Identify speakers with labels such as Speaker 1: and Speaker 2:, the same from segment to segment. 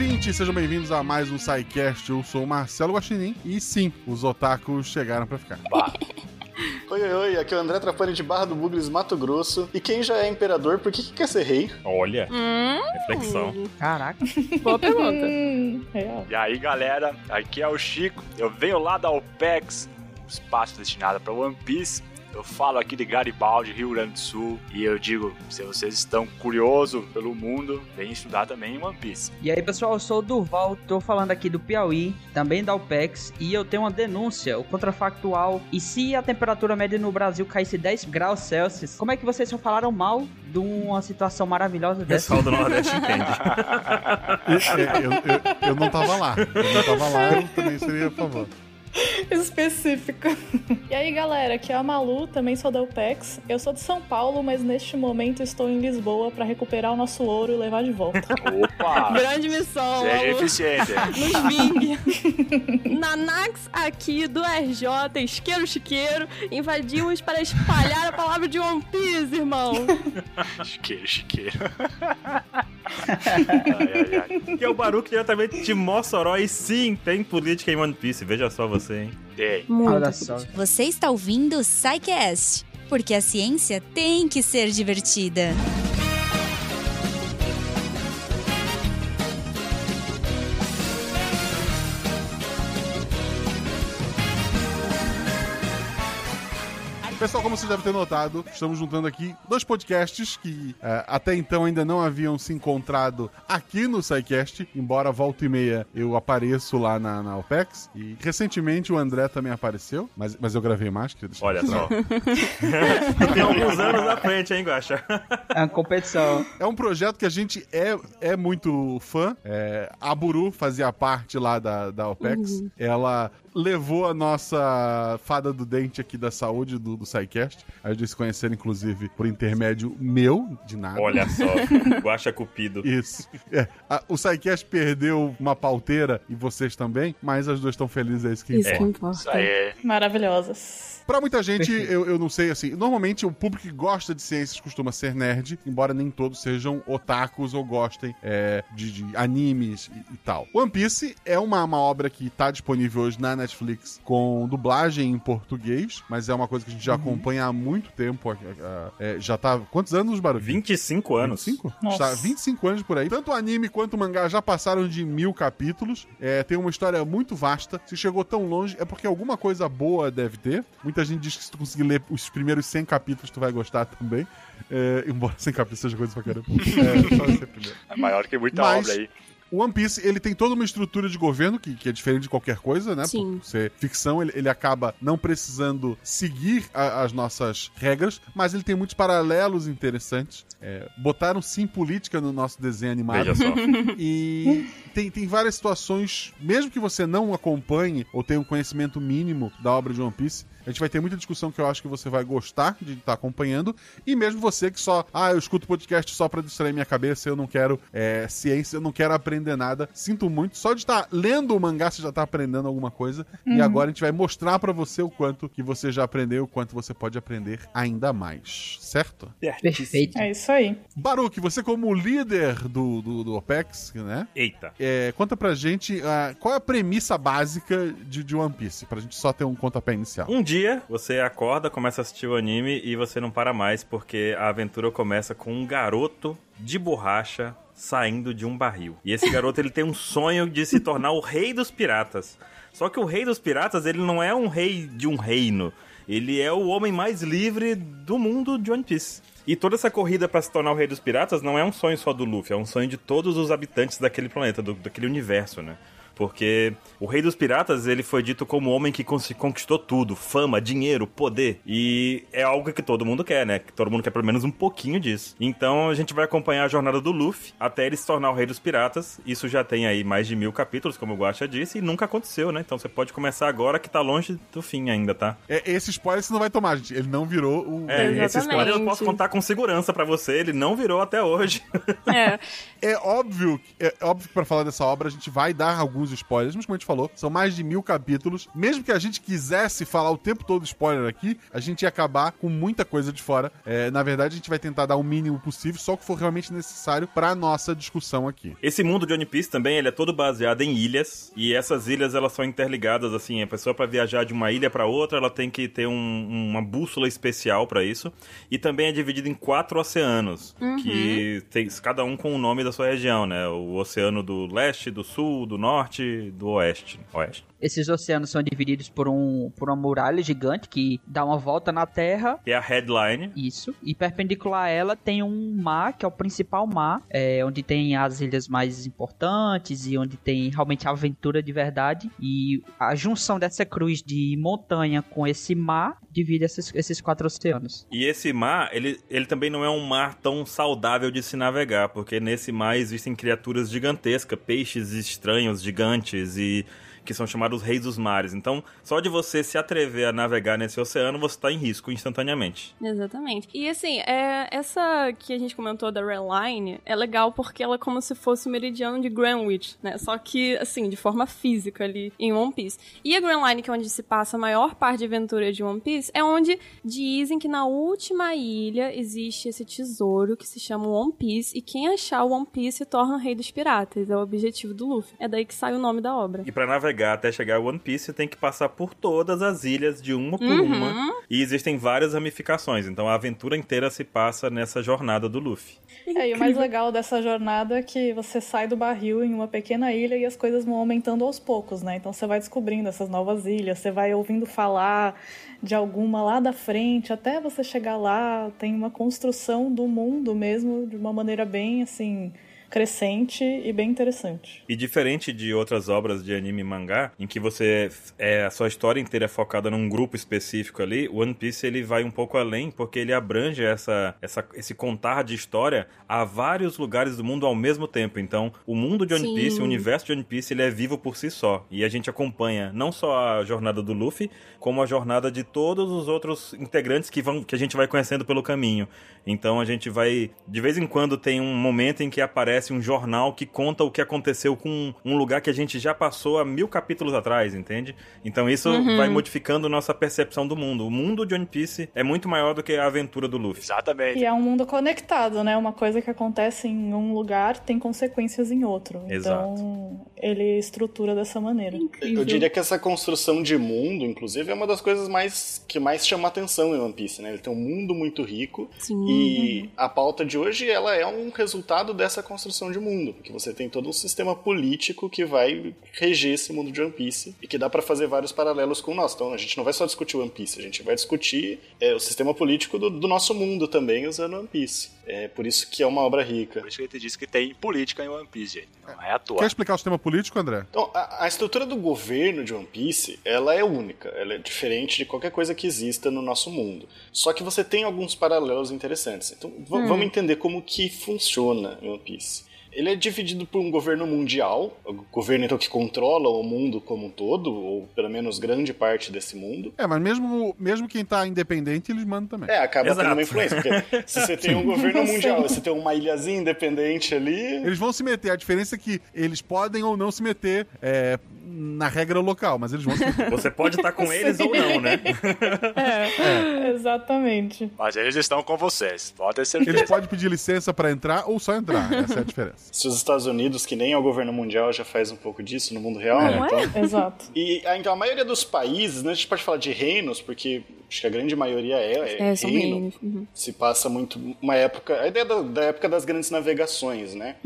Speaker 1: ouvintes, sejam bem-vindos a mais um SciCast. Eu sou o Marcelo Guaxinim e sim, os otakus chegaram pra ficar.
Speaker 2: Oi, oi, oi, aqui é o André Trapani de Barra do Bugres, Mato Grosso. E quem já é imperador, por que, que quer ser rei?
Speaker 3: Olha,
Speaker 4: Hum,
Speaker 3: reflexão.
Speaker 5: Caraca.
Speaker 4: boa pergunta.
Speaker 6: Hum, real.
Speaker 7: E aí, galera, aqui é o Chico. Eu venho lá da OPEX, espaço destinado para One Piece. Eu falo aqui de Garibaldi, Rio Grande do Sul, e eu digo, se vocês estão curiosos pelo mundo, vem estudar também em One Piece.
Speaker 5: E aí, pessoal, eu sou o Durval, tô falando aqui do Piauí, também da UPEX, e eu tenho uma denúncia, o contrafactual. E se a temperatura média no Brasil caísse 10 graus Celsius, como é que vocês só falaram mal de uma situação maravilhosa
Speaker 3: O
Speaker 5: dessa?
Speaker 3: pessoal do Nordeste entende.
Speaker 1: É, eu, eu- eu não tava lá. Eu não tava lá, eu também seria a favor.
Speaker 6: Específico. E aí, galera, aqui é a Malu, também sou da UPEX. Eu sou de São Paulo, mas neste momento estou em Lisboa para recuperar o nosso ouro e levar de volta.
Speaker 7: Opa!
Speaker 4: Grande missão.
Speaker 7: Seja
Speaker 4: Malu.
Speaker 7: eficiente.
Speaker 4: Nos vingue. Nanax aqui do RJ, isqueiro chiqueiro, invadimos para espalhar a palavra de One Piece, irmão.
Speaker 7: chiqueiro, chiqueiro. ai, ai, ai.
Speaker 3: Que é o Baruch diretamente de Mossoró. E sim, tem política em One Piece. Veja só você, hein?
Speaker 7: Tem.
Speaker 5: Olha só.
Speaker 8: Você está ouvindo o SciCast, porque a ciência tem que ser divertida.
Speaker 1: Pessoal, como vocês devem ter notado, estamos juntando aqui dois podcasts que é, até então ainda não haviam se encontrado aqui no SciCast, embora volta e meia eu apareço lá na, na OPEX. E recentemente o André também apareceu, mas, mas eu gravei mais,
Speaker 3: Olha só. tem alguns anos na frente, hein, Guaxa?
Speaker 5: É uma competição.
Speaker 1: É um projeto que a gente é, é muito fã. É, a Buru fazia parte lá da, da OPEX. Ela levou a nossa fada do dente aqui da saúde do, do SciCast. A gente se conheceram, inclusive, por intermédio meu, de nada.
Speaker 3: Olha só. Guaxa Cupido.
Speaker 1: Isso. É, a- o SciCast perdeu uma pauteira e vocês também, mas as duas estão felizes, é isso que
Speaker 4: Isso
Speaker 1: importa.
Speaker 4: que importa.
Speaker 7: Isso aí.
Speaker 6: Maravilhosas.
Speaker 1: Pra muita gente, eu, eu não sei, assim, normalmente o público que gosta de ciências costuma ser nerd, embora nem todos sejam otakus ou gostem é, de, de animes e, e tal. One Piece é uma, uma obra que tá disponível hoje na Netflix com dublagem em português, mas é uma coisa que a gente já acompanha há muito tempo. a- a- é, já tá. Quantos anos, Barulho?
Speaker 3: 25 anos.
Speaker 1: 25?
Speaker 6: Nossa.
Speaker 1: Está 25 anos por aí. Tanto o anime quanto o mangá já passaram de mil capítulos. É, tem uma história muito vasta. Se chegou tão longe, é porque alguma coisa boa deve ter. Muita gente diz que se tu conseguir ler os primeiros 100 capítulos, tu vai gostar também. É, embora 100 capítulos seja coisa pra caramba. É, só esse primeiro.
Speaker 7: É maior que muita
Speaker 1: Mas-
Speaker 7: obra aí.
Speaker 1: O One Piece, ele tem toda uma estrutura de governo que, que é diferente de qualquer coisa, né?
Speaker 4: Sim.
Speaker 1: Por ser ficção, ele, ele acaba não precisando seguir a- as nossas regras, mas ele tem muitos paralelos interessantes. É, botaram sim política no nosso desenho animado.
Speaker 3: Veja só.
Speaker 1: E tem, tem várias situações, mesmo que você não acompanhe ou tenha um conhecimento mínimo da obra de One Piece, a gente vai ter muita discussão que eu acho que você vai gostar de estar acompanhando. E mesmo você que só, ah, eu escuto podcast só pra distrair minha cabeça, eu não quero é, ciência, eu não quero aprender nada. Sinto muito. Só de estar lendo o mangá, você já tá aprendendo alguma coisa. E agora a gente vai mostrar pra você o quanto que você já aprendeu, o quanto você pode aprender ainda mais. Certo?
Speaker 5: Perfeito.
Speaker 6: É isso aí.
Speaker 1: Baruque, você como líder do, do, do OPEX, né?
Speaker 3: Eita.
Speaker 1: É, conta pra gente ah, qual é a premissa básica de, de One Piece, pra gente só ter um pontapé inicial.
Speaker 3: Um dia você acorda, começa a assistir o anime e você não para mais porque a aventura começa com um garoto de borracha saindo de um barril. E esse garoto ele tem um sonho de se tornar o rei dos piratas. Só que o rei dos piratas ele não é um rei de um reino. Ele é o homem mais livre do mundo de One Piece. E toda essa corrida pra se tornar o rei dos piratas não é um sonho só do Luffy, é um sonho de todos os habitantes daquele planeta, do- daquele universo, né? Porque o rei dos piratas, ele foi dito como o homem que conquistou tudo, fama, dinheiro, poder. E é algo que todo mundo quer, né? Que todo mundo quer pelo menos um pouquinho disso. Então a gente vai acompanhar a jornada do Luffy até ele se tornar o rei dos piratas. Isso já tem aí mais de mil capítulos, como o Guacha disse, e nunca aconteceu, né? Então você pode começar agora que tá longe do fim ainda, tá?
Speaker 1: É, esse spoiler você não vai tomar, gente. Ele não virou o.
Speaker 3: É, esse spoiler eu posso contar com segurança pra você, ele não virou até hoje.
Speaker 4: É,
Speaker 1: É óbvio, é óbvio que pra falar dessa obra a gente vai dar alguns alguns spoilers, mas como a gente falou, são mais de mil capítulos. Mesmo que a gente quisesse falar o tempo todo spoiler aqui, a gente ia acabar com muita coisa de fora. É, na verdade, a gente vai tentar dar o mínimo possível, só o que for realmente necessário para nossa discussão aqui.
Speaker 3: Esse mundo de One Piece também ele é todo baseado em ilhas e essas ilhas elas são interligadas assim. A pessoa para viajar de uma ilha para outra, ela tem que ter um, uma bússola especial para isso. E também é dividido em quatro oceanos, que tem cada um com o nome da sua região, né? O oceano do leste, do sul, do norte, do oeste. Oeste.
Speaker 5: Esses oceanos são divididos por, um, por uma muralha gigante que dá uma volta na Terra.
Speaker 3: Que é a headline.
Speaker 5: Isso. E perpendicular a ela tem um mar, que é o principal mar, é, onde tem as ilhas mais importantes e onde tem realmente aventura de verdade. E a junção dessa cruz de montanha com esse mar divide esses, esses quatro oceanos.
Speaker 3: E esse mar, ele, ele também não é um mar tão saudável de se navegar, porque nesse mar existem criaturas gigantescas, peixes estranhos, gigantes e que são chamados reis dos mares. Então, só de você se atrever a navegar nesse oceano, você está em risco instantaneamente.
Speaker 4: Exatamente. E assim, é, essa que a gente comentou da Red Line é legal porque ela é como se fosse o meridiano de Greenwich, né? Só que, assim, de forma física ali em One Piece. E a Grand Line, que é onde se passa a maior parte de aventura de One Piece, é onde dizem que na última ilha existe esse tesouro que se chama One Piece e quem achar o One Piece se torna o rei dos piratas. É o objetivo do Luffy. É daí que sai o nome da obra.
Speaker 3: E para navegar até chegar a One Piece, você tem que passar por todas as ilhas de uma por
Speaker 4: Uhum.
Speaker 3: uma. E existem várias ramificações. Então a aventura inteira se passa nessa jornada do Luffy.
Speaker 6: É, e o mais legal dessa jornada é que você sai do barril em uma pequena ilha e as coisas vão aumentando aos poucos, né? Então você vai descobrindo essas novas ilhas, você vai ouvindo falar de alguma lá da frente, até você chegar lá, tem uma construção do mundo mesmo de uma maneira bem assim crescente e bem interessante.
Speaker 3: E diferente de outras obras de anime e mangá, em que você é a sua história inteira é focada num grupo específico ali, One Piece ele vai um pouco além, porque ele abrange essa, essa esse contar de história a vários lugares do mundo ao mesmo tempo. Então, o mundo de One
Speaker 4: Sim.
Speaker 3: Piece, o universo de One Piece, ele é vivo por si só. E a gente acompanha não só a jornada do Luffy, como a jornada de todos os outros integrantes que vão que a gente vai conhecendo pelo caminho. Então a gente vai de vez em quando tem um momento em que aparece um jornal que conta o que aconteceu com um lugar que a gente já passou há mil capítulos atrás, entende? Então isso vai modificando nossa percepção do mundo. O mundo de One Piece é muito maior do que a aventura do Luffy.
Speaker 7: Exatamente.
Speaker 6: E é um mundo conectado, né? Uma coisa que acontece em um lugar tem consequências em outro.
Speaker 3: Exato.
Speaker 6: Então, ele estrutura dessa maneira.
Speaker 2: Eu diria que essa construção de mundo, inclusive, é uma das coisas mais que mais chama atenção em One Piece, né? Ele tem um mundo muito rico
Speaker 4: Sim.
Speaker 2: E a pauta de hoje ela é um resultado dessa construção de mundo, porque você tem todo um sistema político que vai reger esse mundo de One Piece e que dá pra fazer vários paralelos com o nosso. Então a gente não vai só discutir One Piece, a gente vai discutir é, o sistema político do, do nosso mundo também usando One Piece. É por isso que é uma obra rica.
Speaker 7: Por isso que ele te disse que tem política em One Piece, gente. Não é à toa.
Speaker 1: Quer explicar o sistema político, André?
Speaker 2: Então, a, a estrutura do governo de One Piece, ela é única, ela é diferente de qualquer coisa que exista no nosso mundo. Só que você tem alguns paralelos interessantes. Então, v- vamos entender como que funciona One Piece. Ele é dividido por um governo mundial, o governo então que controla o mundo como um todo, ou pelo menos grande parte desse mundo.
Speaker 1: É, mas mesmo, mesmo quem tá independente, eles mandam também.
Speaker 2: É, acaba
Speaker 3: Exato.
Speaker 2: tendo uma influência, porque se você tem um governo mundial, você tem uma ilhazinha independente ali,
Speaker 1: Eles vão se meter. A diferença é que eles podem ou não se meter é, na regra local, mas eles vão se meter.
Speaker 3: Você pode estar com eles ou não, né?
Speaker 6: É, exatamente.
Speaker 7: Mas eles estão com vocês, pode ter certeza.
Speaker 1: Eles podem pedir licença pra entrar ou só entrar. Essa é a diferença.
Speaker 2: Se os Estados Unidos, que nem é o governo mundial, já faz um pouco disso no mundo real, né?
Speaker 4: Não é?
Speaker 2: Então,
Speaker 6: Exato.
Speaker 2: E então a maioria dos países, né, a gente pode falar de reinos, porque acho que a grande maioria é, é
Speaker 4: É,
Speaker 2: reino.
Speaker 4: Uhum.
Speaker 2: Se passa muito uma época, a ideia da, da época das grandes navegações, né?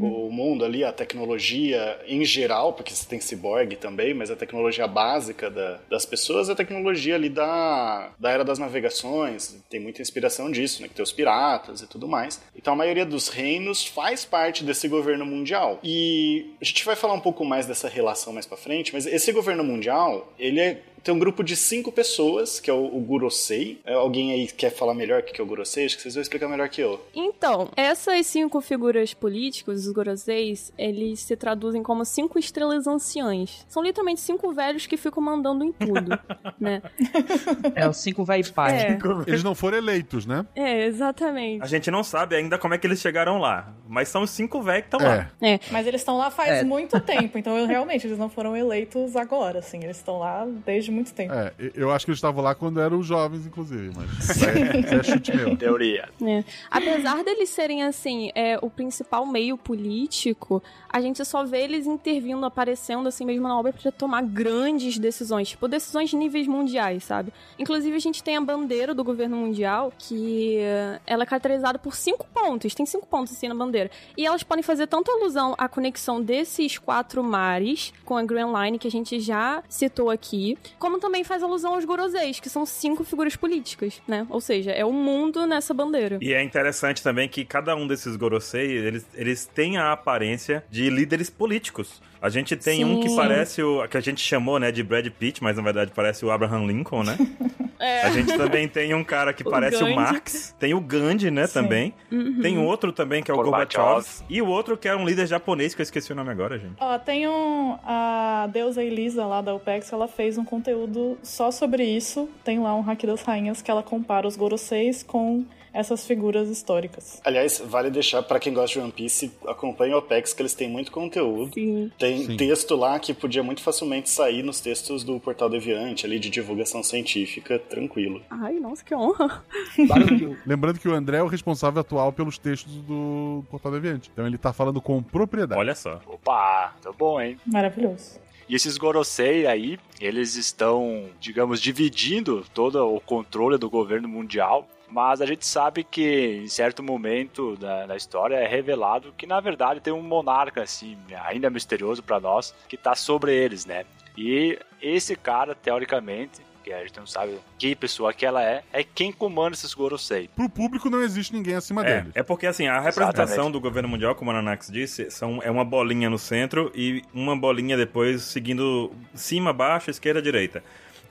Speaker 2: O mundo ali, a tecnologia em geral, porque você tem ciborgue também, mas a tecnologia básica da- das pessoas é a tecnologia ali da, da era das navegações. Tem muita inspiração disso, né? Que tem os piratas e tudo mais. Então a maioria dos reinos faz parte desse governo mundial. E a gente vai falar um pouco mais dessa relação mais pra frente, mas esse governo mundial, ele é tem um grupo de cinco pessoas, que é o, o Gurosei. É, alguém aí quer falar melhor o que é o Gurosei? Acho que vocês vão explicar melhor que eu.
Speaker 4: Então, essas cinco figuras políticas, os Goroseis, eles se traduzem como cinco estrelas anciãs. São literalmente cinco velhos que ficam mandando em tudo, né?
Speaker 5: É o cinco vai pai.
Speaker 4: É,
Speaker 1: Eles não foram eleitos, né?
Speaker 4: é, exatamente.
Speaker 3: A gente não sabe ainda como é que eles chegaram lá, mas são os cinco velhos que estão
Speaker 1: É.
Speaker 3: lá.
Speaker 4: É,
Speaker 6: Mas eles estão lá faz
Speaker 5: É.
Speaker 6: muito tempo, então eu- realmente eles não foram eleitos agora, assim. Eles estão lá desde muito tempo.
Speaker 1: É, eu acho que eles estavam lá quando eram jovens, inclusive, mas isso é, é chute meu.
Speaker 7: Teoria.
Speaker 4: É. Apesar deles serem, assim, é, o principal meio político, a gente só vê eles intervindo, aparecendo, assim mesmo na obra pra tomar grandes decisões, tipo, decisões de níveis mundiais, sabe? Inclusive, a gente tem a bandeira do governo mundial, que ela é caracterizada por cinco pontos, tem cinco pontos, assim, na bandeira. E elas podem fazer tanto alusão à conexão desses quatro mares com a Grand Line, que a gente já citou aqui, como também faz alusão aos Goroseis, que são cinco figuras políticas, né? Ou seja, é o mundo nessa bandeira.
Speaker 3: E é interessante também que cada um desses Gorosei, eles, eles têm a aparência de líderes políticos. A gente tem um que
Speaker 4: Sim.
Speaker 3: parece o. que a gente chamou, né, de Brad Pitt, mas na verdade parece o Abraham Lincoln, né?
Speaker 4: É.
Speaker 3: A gente também tem um cara que
Speaker 4: O
Speaker 3: parece
Speaker 4: Gandhi.
Speaker 3: o Marx. Tem o Gandhi, né,
Speaker 6: Sim.
Speaker 3: também.
Speaker 4: Uhum.
Speaker 3: Tem outro também que é o
Speaker 7: Gorbachev.
Speaker 3: Gorbachev. E o outro que é um líder japonês, que eu esqueci o nome agora, gente.
Speaker 6: Ó, tem um. A deusa Elisa lá da OPEX, ela fez um conteúdo só sobre isso. Tem lá um hack das rainhas que ela compara os Goroseis com essas figuras históricas.
Speaker 2: Aliás, vale deixar pra quem gosta de One Piece, acompanhe o OPEX, que eles têm muito conteúdo.
Speaker 4: Sim.
Speaker 2: Tem
Speaker 1: Sim.
Speaker 2: texto lá que podia muito facilmente sair nos textos do Portal Deviante, ali de divulgação científica, tranquilo.
Speaker 4: Ai, nossa, que honra.
Speaker 1: Lembrando que o André é o responsável atual pelos textos do Portal Deviante. Então ele tá falando com propriedade.
Speaker 3: Olha só.
Speaker 7: Opa, tá bom, hein?
Speaker 6: Maravilhoso.
Speaker 7: E esses Gorosei aí, eles estão, digamos, dividindo todo o controle do governo mundial. Mas a gente sabe que em certo momento da, da história é revelado que na verdade tem um monarca assim, ainda misterioso pra nós, que tá sobre eles, né? E esse cara, teoricamente, que a gente não sabe que pessoa que ela é, é quem comanda esses Gorosei.
Speaker 1: Pro público não existe ninguém acima
Speaker 3: É,
Speaker 1: deles.
Speaker 3: é porque assim, a representação
Speaker 7: Exatamente.
Speaker 3: do governo mundial, como a Nanax disse, são, é uma bolinha no centro e uma bolinha depois seguindo cima, baixo, esquerda, direita.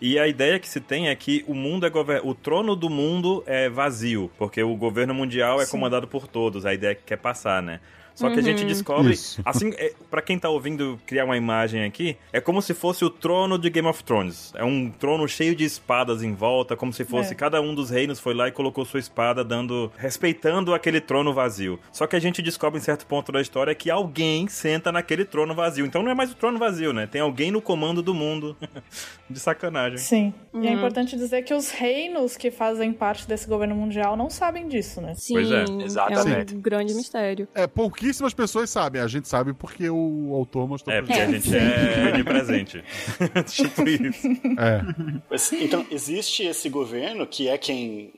Speaker 3: E a ideia que se tem é que o mundo é o trono do mundo é vazio, porque o governo mundial é
Speaker 6: Sim.
Speaker 3: comandado por todos, a ideia que quer passar, né? Só que a gente descobre,
Speaker 1: Isso.
Speaker 3: assim, é, para quem tá ouvindo criar uma imagem aqui, é como se fosse o trono de Game of Thrones. É um trono cheio de espadas em volta, como se fosse
Speaker 6: É.
Speaker 3: cada um dos reinos foi lá e colocou sua espada, dando, respeitando aquele trono vazio. Só que a gente descobre em certo ponto da história que alguém senta naquele trono vazio. Então não é mais o trono vazio, né? Tem alguém no comando do mundo. de sacanagem.
Speaker 6: Sim. E é
Speaker 4: Uhum.
Speaker 6: importante dizer que os reinos que fazem parte desse governo mundial não sabem disso, né?
Speaker 4: Sim,
Speaker 3: Pois é,
Speaker 7: exatamente.
Speaker 4: é um grande mistério.
Speaker 1: É, pouquíssimas pessoas sabem. A gente sabe porque o autor mostrou
Speaker 3: É,
Speaker 1: pra
Speaker 3: porque a
Speaker 1: gente.
Speaker 3: é de presente. tipo isso.
Speaker 1: É.
Speaker 2: Mas, então, existe esse governo que é quem,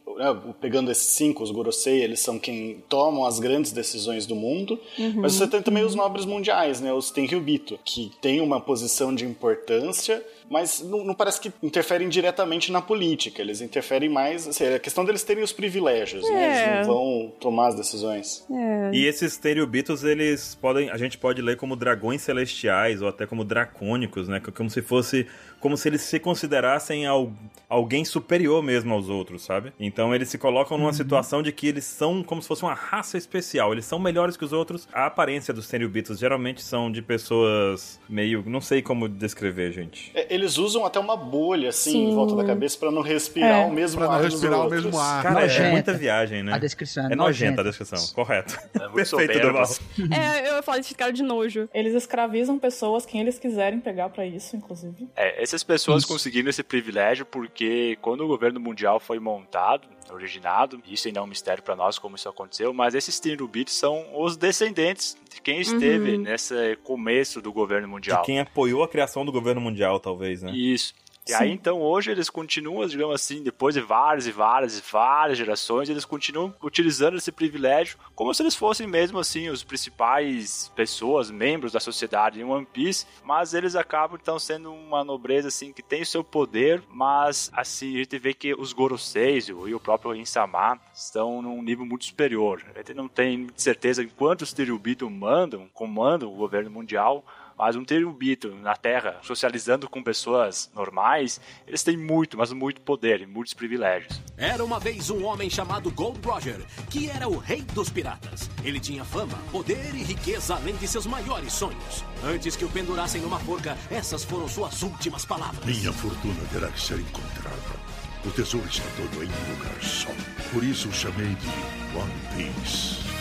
Speaker 2: pegando esses cinco, os Gorosei, eles são quem tomam as grandes decisões do mundo, mas você tem também os nobres mundiais, né, os Tenryubito, que tem uma posição de importância, mas não, não parece que interferem diretamente na política, eles interferem mais, assim, é a questão deles terem os privilégios, né,
Speaker 4: É.
Speaker 2: eles não vão tomar as decisões.
Speaker 4: É.
Speaker 3: E esses Teriubitos, eles podem. A gente pode ler como dragões celestiais ou até como dracônicos, né? Como se fosse. Como se eles se considerassem al- alguém superior mesmo aos outros, sabe? Então eles se colocam numa situação de que eles são como se fosse uma raça especial. Eles são melhores que os outros. A aparência dos Teriubitos geralmente são de pessoas meio. Não sei como descrever, gente.
Speaker 2: É, Eles usam até uma bolha, assim,
Speaker 4: Sim.
Speaker 2: em volta da cabeça para não respirar
Speaker 6: É.
Speaker 2: o mesmo
Speaker 1: Pra não
Speaker 2: ar dos
Speaker 1: respirar o mesmo ar.
Speaker 3: Cara, é
Speaker 5: Nojenta.
Speaker 3: muita viagem, né?
Speaker 5: A descrição é
Speaker 3: É nojenta
Speaker 5: nojenta.
Speaker 3: a descrição, correto.
Speaker 7: É muito
Speaker 3: Perfeito,
Speaker 7: soberbos.
Speaker 4: É, eu ia falar desse cara de nojo.
Speaker 6: Eles escravizam pessoas, quem eles quiserem pegar pra isso, inclusive.
Speaker 7: É, essas pessoas
Speaker 5: Isso.
Speaker 7: conseguiram esse privilégio porque quando o governo mundial foi montado, originado, isso ainda é um mistério pra nós como isso aconteceu, mas esses Tinubites são os descendentes de quem esteve
Speaker 4: Uhum.
Speaker 7: nesse começo do governo mundial.
Speaker 3: De quem apoiou a criação do governo mundial, talvez, né?
Speaker 7: Isso. E aí, então, hoje eles continuam, digamos assim, depois de várias e várias e várias gerações, eles continuam utilizando esse privilégio como se eles fossem mesmo, assim, os principais pessoas, membros da sociedade em One Piece, mas eles acabam, então, sendo uma nobreza, assim, que tem o seu poder, mas, assim, a gente vê que os Goroseis e o próprio Insama estão num nível muito superior. A gente não tem certeza em quantos Tirubito mandam, comandam o governo mundial, Mas um Tenryubito na Terra, socializando com pessoas normais, eles têm muito, mas muito poder e muitos privilégios.
Speaker 9: Era uma vez um homem chamado Gold Roger, que era o rei dos piratas. Ele tinha fama, poder e riqueza além de seus maiores sonhos. Antes que o pendurassem numa forca, essas foram suas últimas palavras.
Speaker 10: Minha fortuna terá que ser encontrada. O tesouro está todo em um lugar só. Por isso o chamei de One Piece.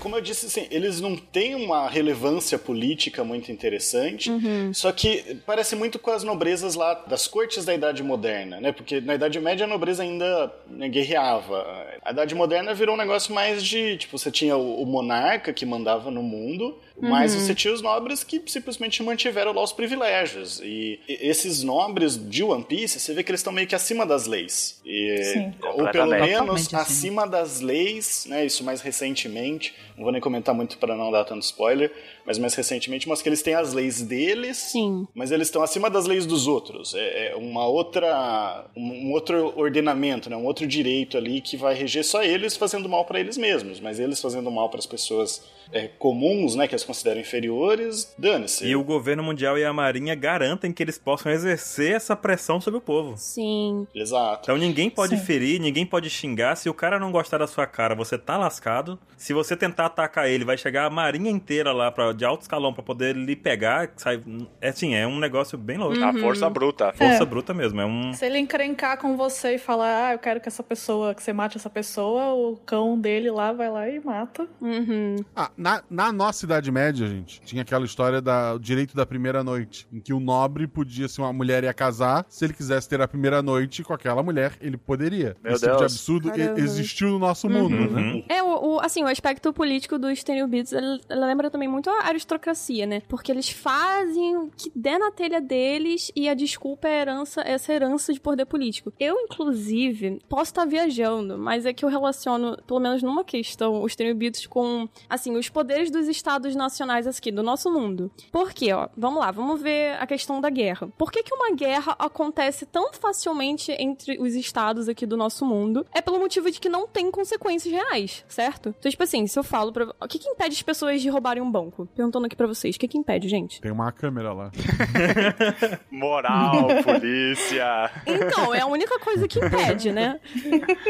Speaker 2: Como eu disse, assim, eles não têm uma relevância política muito interessante, só que parece muito com as nobrezas lá das cortes da Idade Moderna, né? Porque na Idade Média a nobreza ainda né, guerreava. A Idade Moderna virou um negócio mais de, tipo, você tinha o, o monarca que mandava no mundo, mas você tinha os nobres que simplesmente mantiveram lá os privilégios. E esses nobres de One Piece, você vê que eles estão meio que acima das leis. E-
Speaker 6: Sim.
Speaker 2: ou pelo menos
Speaker 5: acima.
Speaker 2: acima das leis, né? Isso mais recentemente. Não vou nem comentar muito para não dar tanto spoiler, mas mais recentemente mostra que eles têm as leis deles,
Speaker 4: Sim.
Speaker 2: mas eles estão acima das leis dos outros. É, é uma outra, um, um outro ordenamento, né? Um outro direito ali que vai reger só eles fazendo mal para eles mesmos, mas eles fazendo mal para as pessoas é, comuns, né? Que eles consideram inferiores, dane-se.
Speaker 3: E o governo mundial e a marinha garantem que eles possam exercer essa pressão sobre o povo.
Speaker 4: Sim.
Speaker 2: Exato.
Speaker 3: Então ninguém pode
Speaker 6: Sim.
Speaker 3: ferir, ninguém pode xingar. Se o cara não gostar da sua cara, você tá lascado. Se você tentar atacar ele, vai chegar a marinha inteira lá pra, de alto escalão pra poder lhe pegar. Sai, é assim, é um negócio bem louco.
Speaker 7: A força bruta.
Speaker 3: Força
Speaker 6: É.
Speaker 3: bruta mesmo. É um.
Speaker 6: Se ele encrencar com você e falar, ah, eu quero que essa pessoa, que você mate essa pessoa, o cão dele lá vai lá e mata.
Speaker 4: Uhum.
Speaker 1: Ah, na, na nossa Idade Média, gente, tinha aquela história do direito da primeira noite, em que o nobre podia, se uma mulher ia casar, se ele quisesse ter a primeira noite com aquela mulher, ele poderia.
Speaker 7: Meu
Speaker 1: Esse tipo de
Speaker 7: Deus.
Speaker 1: absurdo e-
Speaker 4: Caramba.
Speaker 1: existiu no nosso mundo, né?
Speaker 3: Uhum.
Speaker 4: É, o, o- assim, o aspecto político dos Tenryubits, ele, ele lembra também muito a aristocracia, né? Porque eles fazem o que der na telha deles e a desculpa é herança, essa herança de poder político. Eu, inclusive, posso estar viajando, mas é que eu relaciono, pelo menos numa questão, os Tenryubits com, assim, os poderes dos estados nacionais aqui, do nosso mundo. Por quê, ó? Vamos lá, vamos ver a questão da guerra. Por que que uma guerra acontece tão facilmente entre os estados aqui do nosso mundo? É pelo motivo de que não tem consequências reais, certo? Então, tipo assim, se eu falo pra... O que que impede as pessoas de roubarem um banco? Perguntando aqui pra vocês, o que que impede, gente?
Speaker 1: Tem uma câmera lá.
Speaker 7: Moral, polícia.
Speaker 4: Então, é a única coisa que impede, né?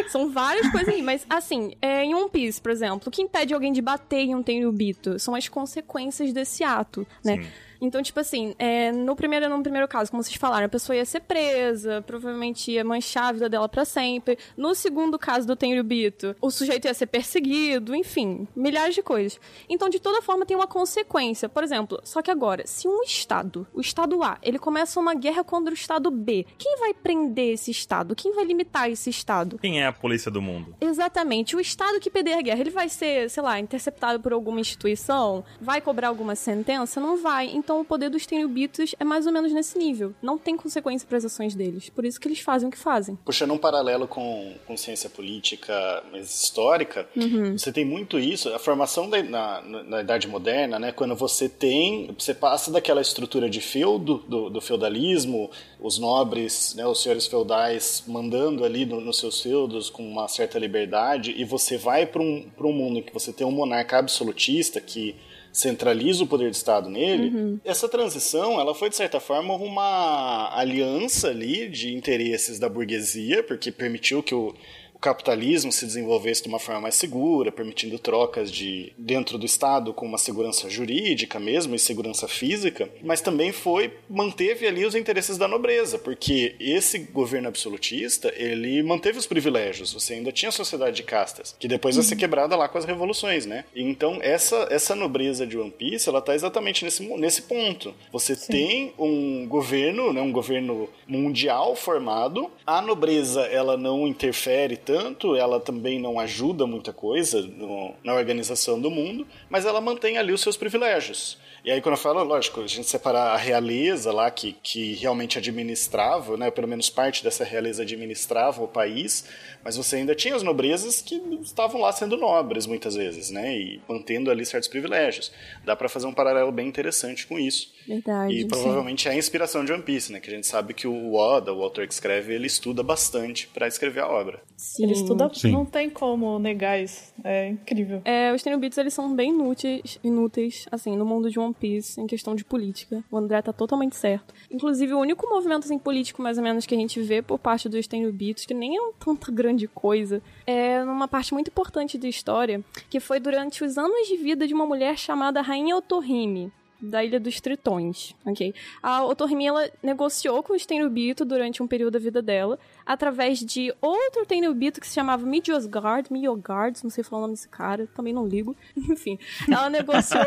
Speaker 4: São várias coisas aí, mas assim, é, em One Piece, por exemplo, o que impede alguém de bater em um Tenryubito são as consequências desse ato, né? Então, tipo assim, é, no, primeiro, no primeiro caso, como vocês falaram, a pessoa ia ser presa, provavelmente ia manchar a vida dela pra sempre. No segundo caso do Tenryubito, o sujeito ia ser perseguido, enfim, milhares de coisas. Então, de toda forma, tem uma consequência. Por exemplo, só que agora, se um estado, o estado A, ele começa uma guerra contra o estado B, quem vai prender esse estado? Quem vai limitar esse estado?
Speaker 3: Quem é a polícia do mundo?
Speaker 4: Exatamente. O Estado que perder a guerra, ele vai ser, sei lá, interceptado por alguma instituição? Vai cobrar alguma sentença? Não vai. Então o poder dos Tenryubitos é mais ou menos nesse nível. Não tem consequência para as ações deles. Por isso que eles fazem o que fazem.
Speaker 2: Puxando um paralelo com, com ciência política mais histórica, você tem muito isso. A formação da, na, na Idade Moderna, né, quando você tem. Você passa daquela estrutura de feudo, do, do feudalismo, os nobres, né, os senhores feudais mandando ali no- nos seus feudos com uma certa liberdade, e você vai para um, pra um mundo em que você tem um monarca absolutista que centraliza o poder de Estado nele, essa transição ela foi de certa forma uma aliança ali de interesses da burguesia, porque permitiu que o, o capitalismo se desenvolvesse de uma forma mais segura, permitindo trocas de dentro do Estado com uma segurança jurídica mesmo e segurança física, mas também foi manteve ali os interesses da nobreza, porque esse governo absolutista ele manteve os privilégios. Você ainda tinha a sociedade de castas, que depois vai ser quebrada lá com as revoluções, né? Então essa essa nobreza de One Piece ela está exatamente nesse nesse ponto. Você tem um governo, né, um governo mundial formado. A nobreza ela não interfere tanto, ela também não ajuda muita coisa no- na organização do mundo, mas ela mantém ali os seus privilégios. E aí, quando eu falo, lógico, a gente separar a realeza lá, que, que realmente administrava, né, pelo menos parte dessa realeza administrava o país, mas você ainda tinha as nobrezas que estavam lá sendo nobres muitas vezes, né, e mantendo ali certos privilégios. Dá pra fazer um paralelo bem interessante com isso.
Speaker 4: Verdade.
Speaker 2: E provavelmente é a inspiração de One Piece, né, que a gente sabe que o Oda, o autor que escreve, ele estuda bastante pra escrever a obra.
Speaker 4: Sim.
Speaker 6: Ele estuda,
Speaker 1: Sim.
Speaker 6: não tem como negar isso. É incrível.
Speaker 4: É, os Tenryubits, eles são bem inúteis, inúteis, assim, no mundo de One Piece em questão de política. O André tá totalmente certo. Inclusive, o único movimento assim, político, mais ou menos, que a gente vê por parte dos Tenryubitos, que nem é um tanta grande coisa, é numa parte muito importante da história, que foi durante os anos de vida de uma mulher chamada Rainha Otohime da Ilha dos Tritões, ok? A Otohime, ela negociou com os Tenryubito durante um período da vida dela, através de outro Tenryubito que se chamava Midgard, Midgard, não sei falar o nome desse cara, também não ligo. Enfim, ela negociou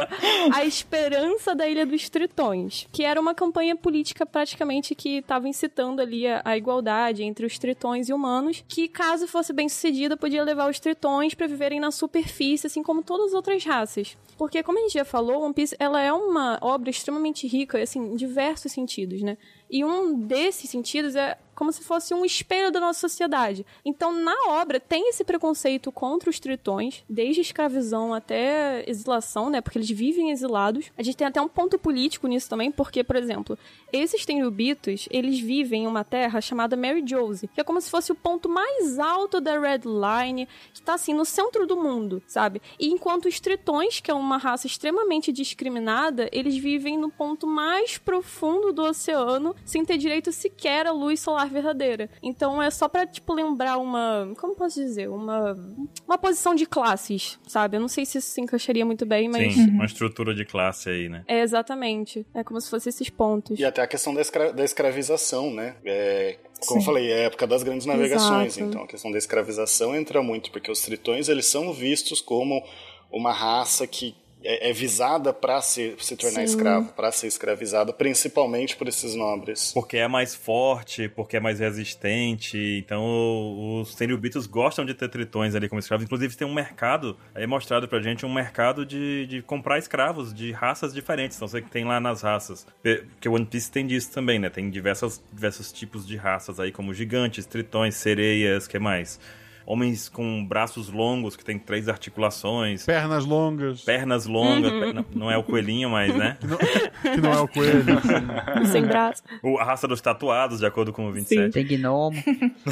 Speaker 4: a esperança da Ilha dos Tritões, que era uma campanha política praticamente que estava incitando ali a, a, igualdade entre os tritões e humanos, que caso fosse bem sucedida, podia levar os tritões para viverem na superfície, assim como todas as outras raças. Porque, como a gente já falou, One Piece ela é uma obra extremamente rica, assim, em diversos sentidos, né? E um desses sentidos é como se fosse um espelho da nossa sociedade. Então, na obra, tem esse preconceito contra os tritões, desde escravização até exilação, né? Porque eles vivem exilados. A gente tem até um ponto político nisso também, porque, por exemplo, esses tenryubitos, eles vivem em uma terra chamada Mary Josie, que é como se fosse o ponto mais alto da Red Line, que tá assim no centro do mundo, sabe? E enquanto os tritões, que é uma raça extremamente discriminada, eles vivem no ponto mais profundo do oceano, sem ter direito sequer à luz solar verdadeira. Então é só para tipo lembrar uma, como posso dizer, uma uma posição de classes, sabe? Eu não sei se isso se encaixaria muito bem, mas
Speaker 3: Sim, uma estrutura de classe aí, né?
Speaker 4: É exatamente. É como se fossem esses pontos.
Speaker 2: E até a questão da, escra da escravização, né? É, como Sim. eu falei, é a época das grandes navegações, Exato. então a questão da escravização entra muito, porque os tritões eles são vistos como uma raça que é, é visada para se, se tornar Sim. escravo, para ser escravizada, principalmente por esses nobres.
Speaker 3: Porque é mais forte, porque é mais resistente. Então os Tenryubitos gostam de ter tritões ali como escravos. Inclusive tem um mercado, aí é mostrado pra gente um mercado de, de comprar escravos de raças diferentes. Então você tem lá nas raças. Porque o One Piece tem disso também, né? Tem diversas, diversos tipos de raças aí, como gigantes, tritões, sereias, que mais? Homens com braços longos, que tem três articulações.
Speaker 1: Pernas longas.
Speaker 3: Pernas longas. Uhum. não é o coelhinho, mas, né?
Speaker 1: que, não, que não é o coelho.
Speaker 4: Sem braço.
Speaker 3: O, a raça dos tatuados, de acordo com o 27. Sim.
Speaker 5: Tem gnomo.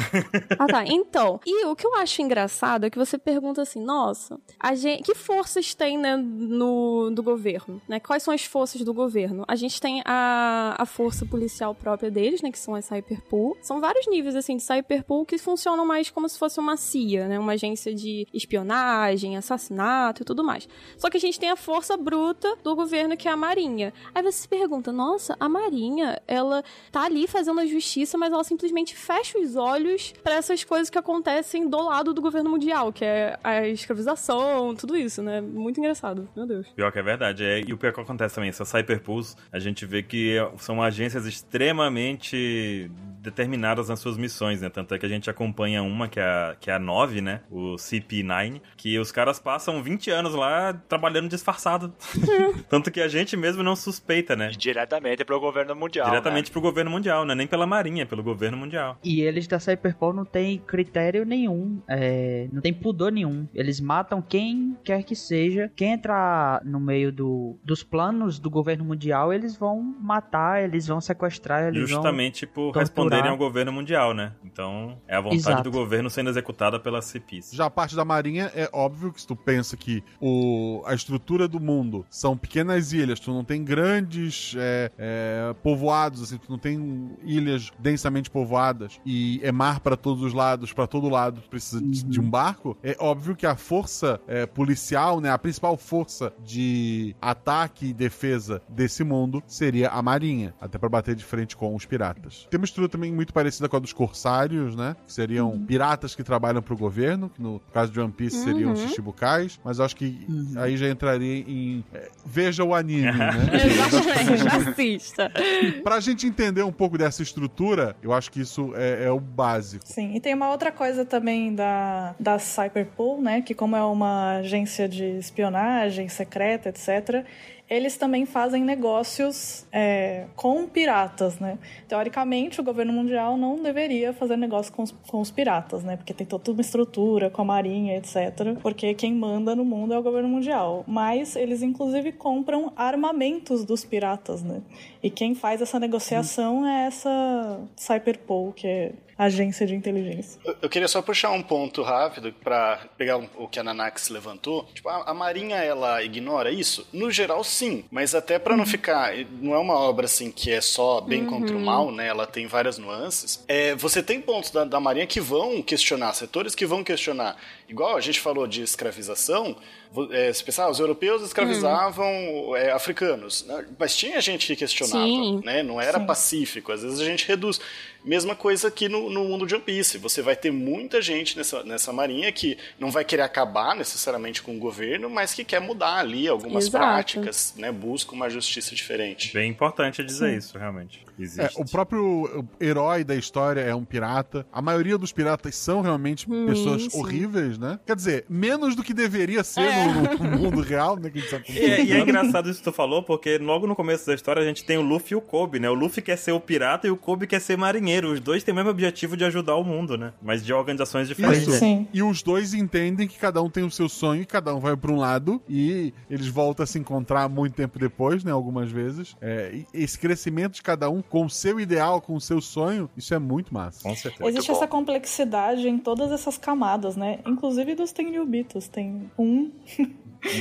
Speaker 4: ah, tá. Então, e o que eu acho engraçado é que você pergunta assim, nossa, a gente, que forças tem, né, no, do governo, né? Quais são as forças do governo? A gente tem a, a força policial própria deles, né, que são as Cyberpool. São vários níveis, assim, de Cyberpool que funcionam mais como se fosse uma CIA, né? Uma agência de espionagem, assassinato e tudo mais. Só que a gente tem a força bruta do governo, que é a Marinha. Aí você se pergunta, nossa, a Marinha, ela tá ali fazendo a justiça, mas ela simplesmente fecha os olhos para essas coisas que acontecem do lado do governo mundial, que é a escravização, tudo isso, né? Muito engraçado, meu Deus.
Speaker 3: Pior que é verdade. É, e o pior que acontece também, essas Cyberpools, a gente vê que são agências extremamente determinadas nas suas missões, né? Tanto é que a gente acompanha uma que é a, que é a 9, né? O CP9, que os caras passam 20 anos lá trabalhando disfarçado. Tanto que a gente mesmo não suspeita, né?
Speaker 7: Diretamente pro governo mundial.
Speaker 3: Diretamente
Speaker 7: né?
Speaker 3: pro governo mundial, né? Nem pela Marinha, pelo governo mundial.
Speaker 5: E eles da Cyberpol não tem critério nenhum, é, não tem pudor nenhum. Eles matam quem quer que seja. Quem entrar no meio do, dos planos do governo mundial, eles vão matar, eles vão sequestrar, eles
Speaker 3: Justamente
Speaker 5: vão
Speaker 3: por responderem ao governo mundial, né? Então, é a vontade Exato. do governo sendo executada pela CPIS.
Speaker 1: Já a parte da Marinha, é óbvio que se tu pensa que o, a estrutura do mundo são pequenas ilhas, tu não tem grandes é, é, povoados, assim, tu não tem ilhas densamente povoadas e é mar para todos os lados, para todo lado tu precisa de, de, um barco, é óbvio que a força é, policial, né, a principal força de ataque e defesa desse mundo seria a Marinha, até para bater de frente com os piratas. Tem uma estrutura também muito parecida com a dos corsários, né, que seriam uhum. piratas que trabalham trabalham pro governo, que no caso de One Piece uhum. seriam os Shichibukais, mas acho que uhum. aí já entraria em. É, veja o anime, né?
Speaker 4: Exatamente, assista.
Speaker 1: Pra gente entender um pouco dessa estrutura, eu acho que isso é, é, o básico.
Speaker 6: Sim, e tem uma outra coisa também da, da Cyberpool, né? Que como é uma agência de espionagem secreta, etc., eles também fazem negócios é, com piratas, né? Teoricamente, o governo mundial não deveria fazer negócio com os, com os piratas, né? Porque tem toda uma estrutura com a marinha, etc. Porque quem manda no mundo é o governo mundial. Mas eles, inclusive, compram armamentos dos piratas, né? E quem faz essa negociação é essa Cyberpol, que é agência de inteligência.
Speaker 2: Eu, eu queria só puxar um ponto rápido para pegar o que a Nanax levantou. Tipo, a, a, Marinha, ela ignora isso? No geral, sim mas até para não ficar, não é uma obra assim que é só bem contra o mal, né? Ela tem várias nuances. É, você tem pontos da, da Marinha que vão questionar, setores que vão questionar. Igual a gente falou de escravização, é, se pensar, os europeus escravizavam é, africanos, né? mas tinha gente que questionava,
Speaker 4: Sim.
Speaker 2: né? Não era
Speaker 6: Sim.
Speaker 2: pacífico, às vezes a gente reduz. Mesma coisa aqui no, no mundo de One Piece. Você vai ter muita gente nessa, nessa marinha que não vai querer acabar necessariamente com o governo, mas que quer mudar ali algumas
Speaker 4: Exato.
Speaker 2: práticas, né? Busca uma justiça diferente.
Speaker 3: Bem importante dizer isso, realmente.
Speaker 1: É, o próprio herói da história é um pirata. A maioria dos piratas são realmente pessoas
Speaker 4: sim.
Speaker 1: horríveis, né? Quer dizer, menos do que deveria ser no, no mundo real, né? Que a gente sabe como
Speaker 3: E, é- e é engraçado isso que tu falou, porque logo no começo da história a gente tem o Luffy e o Kobe, né? O Luffy quer ser o pirata e o Kobe quer ser marinheiro. Os dois têm o mesmo objetivo de ajudar o mundo, né? Mas de organizações diferentes.
Speaker 1: Isso.
Speaker 6: Sim.
Speaker 1: E os dois entendem que cada um tem o seu sonho e cada um vai pra um lado e eles voltam a se encontrar muito tempo depois, né? Algumas vezes. É, esse crescimento de cada um com o seu ideal, com o seu sonho, isso é muito massa.
Speaker 3: Com certeza.
Speaker 6: Existe essa complexidade em todas essas camadas, né? Inclusive dos Tenryubitos. Tem um.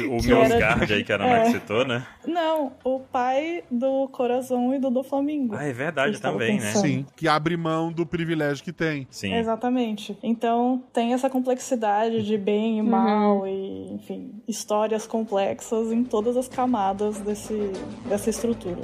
Speaker 3: O meu
Speaker 6: era-
Speaker 3: Asgard aí que a Ana
Speaker 6: É.
Speaker 3: citou, né?
Speaker 6: Não, o pai do Corazon e do do Flamingo.
Speaker 3: Ah, é verdade também, né?
Speaker 6: pensando.
Speaker 1: Sim, que abre mão do privilégio que tem.
Speaker 3: Sim.
Speaker 6: Exatamente. Então tem essa complexidade de bem e mal e, enfim, histórias complexas em todas as camadas desse, dessa estrutura.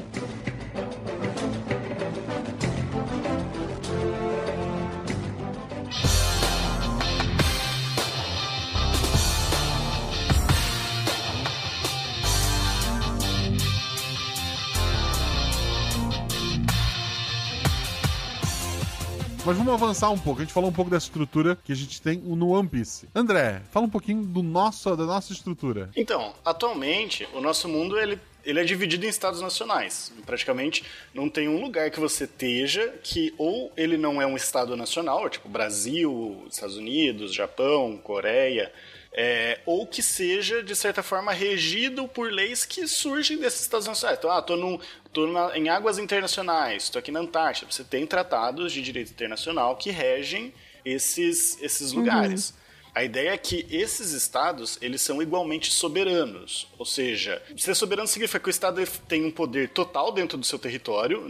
Speaker 1: Mas vamos avançar um pouco. A gente falou um pouco da estrutura que a gente tem no One Piece. André, fala um pouquinho do nosso, da nossa estrutura.
Speaker 2: Então, atualmente, o nosso mundo ele, ele é dividido em estados nacionais. Praticamente não tem um lugar que você esteja que ou ele não é um estado nacional, tipo Brasil, Estados Unidos, Japão, Coreia, é, ou que seja, de certa forma, regido por leis que surgem desses estados nacionais. Então, ah, tô, num, na- em águas internacionais, estou aqui na Antártida. Você tem tratados de direito internacional que regem esses, esses lugares. A ideia é que esses estados, eles são igualmente soberanos. Ou seja, ser soberano significa que o estado tem um poder total dentro do seu território.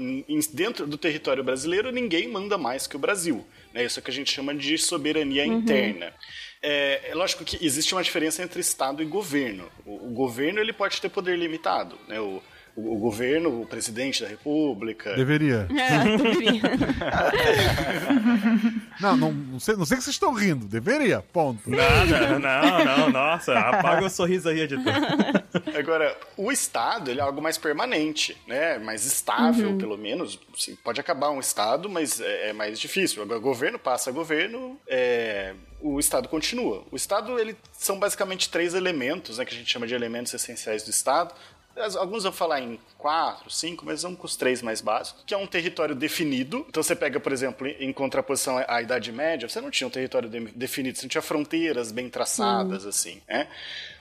Speaker 2: Dentro do território brasileiro, ninguém manda mais que o Brasil. Né? Isso é o que a gente chama de soberania interna. É, é lógico que existe uma diferença entre Estado e governo. O, o governo ele pode ter poder limitado. Né? O, o, o governo, o presidente da república,
Speaker 1: Deveria.
Speaker 4: É, deveria.
Speaker 1: Não, não, não, sei, não sei que vocês estão rindo. Deveria, ponto.
Speaker 3: Nada, não, não, nossa, apaga o sorriso aí, editor.
Speaker 2: Agora, o Estado ele é algo mais permanente, né? Mais estável, pelo menos. Assim, pode acabar um Estado, mas é, é mais difícil. Agora, o governo passa governo, é, o Estado continua. O Estado, ele são basicamente três elementos, né? Que a gente chama de elementos essenciais do Estado. Alguns vão falar em quatro, cinco, mas vamos com os três mais básicos, que é um território definido. Então você pega, por exemplo, em contraposição à Idade Média, você não tinha um território de- definido, você não tinha fronteiras bem traçadas, assim, né?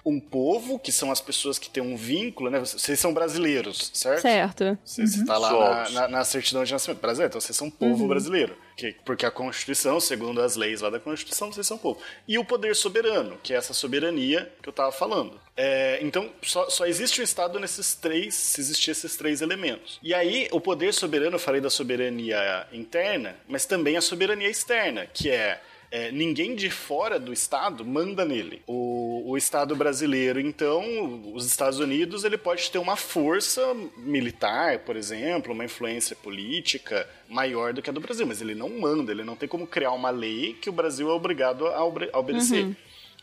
Speaker 2: Um povo, que são as pessoas que têm um vínculo, né? Vocês são brasileiros, certo?
Speaker 4: certo.
Speaker 2: Você está lá na, na- na certidão de nascimento brasileiro, então vocês são povo brasileiro. Que- porque a Constituição, segundo as leis lá da Constituição, vocês são povo. E o poder soberano, que é essa soberania que eu estava falando. É, então, só, só existe um Estado nesses três, se existir esses três elementos. E aí, o poder soberano, eu falei da soberania interna, mas também a soberania externa, que é é, ninguém de fora do Estado manda nele. O, o Estado brasileiro, então, os Estados Unidos, ele pode ter uma força militar, por exemplo, uma influência política maior do que a do Brasil, mas ele não manda, ele não tem como criar uma lei que o Brasil é obrigado a, a obedecer.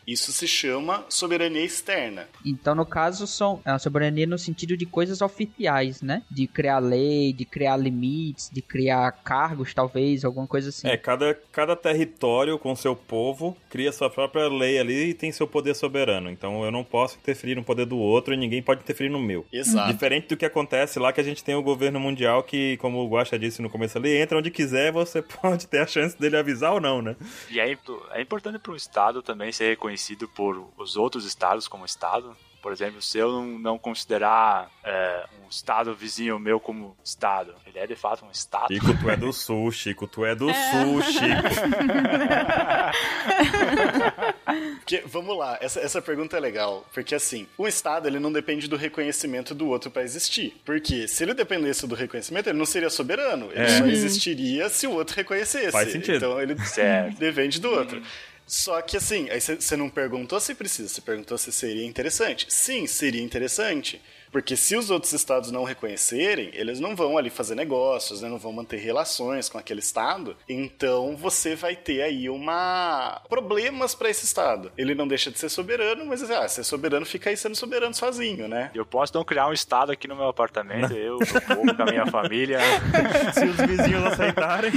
Speaker 2: Isso se chama soberania externa.
Speaker 5: Então, no caso, são é a soberania no sentido de coisas oficiais, né? De criar lei, de criar limites, de criar cargos, talvez, alguma coisa assim.
Speaker 3: É, cada, cada território com seu povo cria sua própria lei ali e tem seu poder soberano. Então eu não posso interferir no poder do outro e ninguém pode interferir no meu.
Speaker 2: Exato.
Speaker 3: Diferente do que acontece lá que a gente tem o governo mundial que, como o Guaxa disse no começo ali, entra onde quiser, você pode ter a chance dele avisar ou não, né?
Speaker 7: E é, é importante para um estado também ser reconhecido por os outros estados como estado. Por exemplo, se eu não, não considerar é, um estado vizinho meu como estado, ele é de fato um estado.
Speaker 3: Chico, tu é do sul, Chico, tu é do sul, Chico.
Speaker 2: Porque, vamos lá, essa, essa pergunta é legal, porque assim, um Estado ele não depende do reconhecimento do outro para existir. Porque se ele dependesse do reconhecimento, ele não seria soberano. Ele
Speaker 3: É.
Speaker 2: só
Speaker 3: Uhum.
Speaker 2: existiria se o outro reconhecesse.
Speaker 3: Faz sentido.
Speaker 2: Então ele
Speaker 7: Certo.
Speaker 2: depende do outro. Só que assim, aí você não perguntou se precisa, você perguntou se seria interessante. Sim, seria interessante. Porque se os outros estados não reconhecerem, eles não vão ali fazer negócios, né, não vão manter relações com aquele estado. Então você vai ter aí uma problemas para esse estado. Ele não deixa de ser soberano, mas ah, ser soberano fica aí sendo soberano sozinho, né?
Speaker 7: Eu posso não criar um estado aqui no meu apartamento, eu, meu povo, com a minha família.
Speaker 3: Se os vizinhos aceitarem.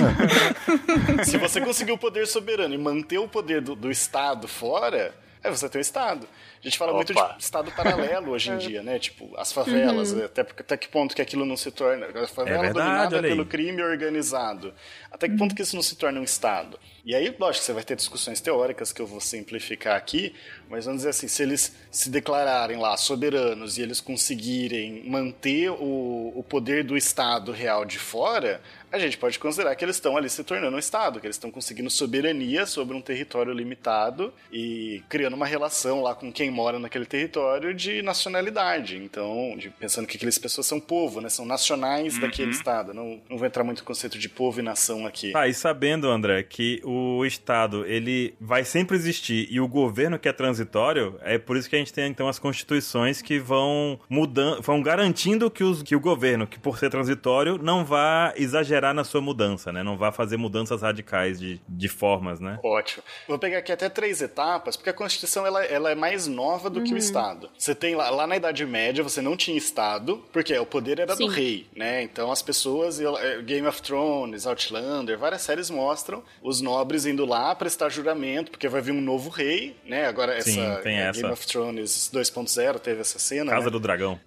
Speaker 2: Se você conseguir o poder soberano e manter o poder do, do Estado fora, aí você tem o Estado. A gente fala muito de
Speaker 7: Opa.
Speaker 2: Estado paralelo hoje em dia, né? Tipo, as favelas, até, até que ponto que aquilo não se torna. A favela
Speaker 3: É verdade,
Speaker 2: dominada pelo crime organizado. Até que ponto que isso não se torna um Estado? E aí, lógico, você vai ter discussões teóricas que eu vou simplificar aqui, mas vamos dizer assim, se eles se declararem lá soberanos e eles conseguirem manter o, o poder do Estado real de fora, a gente pode considerar que eles estão ali se tornando um Estado, que eles estão conseguindo soberania sobre um território limitado e criando uma relação lá com quem mora naquele território de nacionalidade. Então, de- pensando que aquelas pessoas são povo, né? São nacionais daquele Estado. Não, não vou entrar muito no conceito de povo e nação aqui.
Speaker 3: Tá, e sabendo, André, que o Estado, ele vai sempre existir e o governo que é transitório, é por isso que a gente tem, então, as constituições que vão mudando, vão garantindo que, os, que o governo, que por ser transitório, não vá exagerar na sua mudança, né? Não vá fazer mudanças radicais de, de formas, né?
Speaker 2: Ótimo. Vou pegar aqui até três etapas, porque a Constituição ela, ela é mais nova do que o Estado. Você tem lá, lá na Idade Média, você não tinha Estado, porque o poder era
Speaker 4: Sim.
Speaker 2: do rei, né? Então as pessoas, eh, Game of Thrones, Outlander, várias séries mostram os nobres indo lá prestar juramento, porque vai vir um novo rei, né? Agora
Speaker 3: Sim,
Speaker 2: essa,
Speaker 3: tem
Speaker 2: eh,
Speaker 3: essa.
Speaker 2: Game of Thrones 2.0 teve essa cena,
Speaker 3: Casa
Speaker 2: né?
Speaker 3: do Dragão.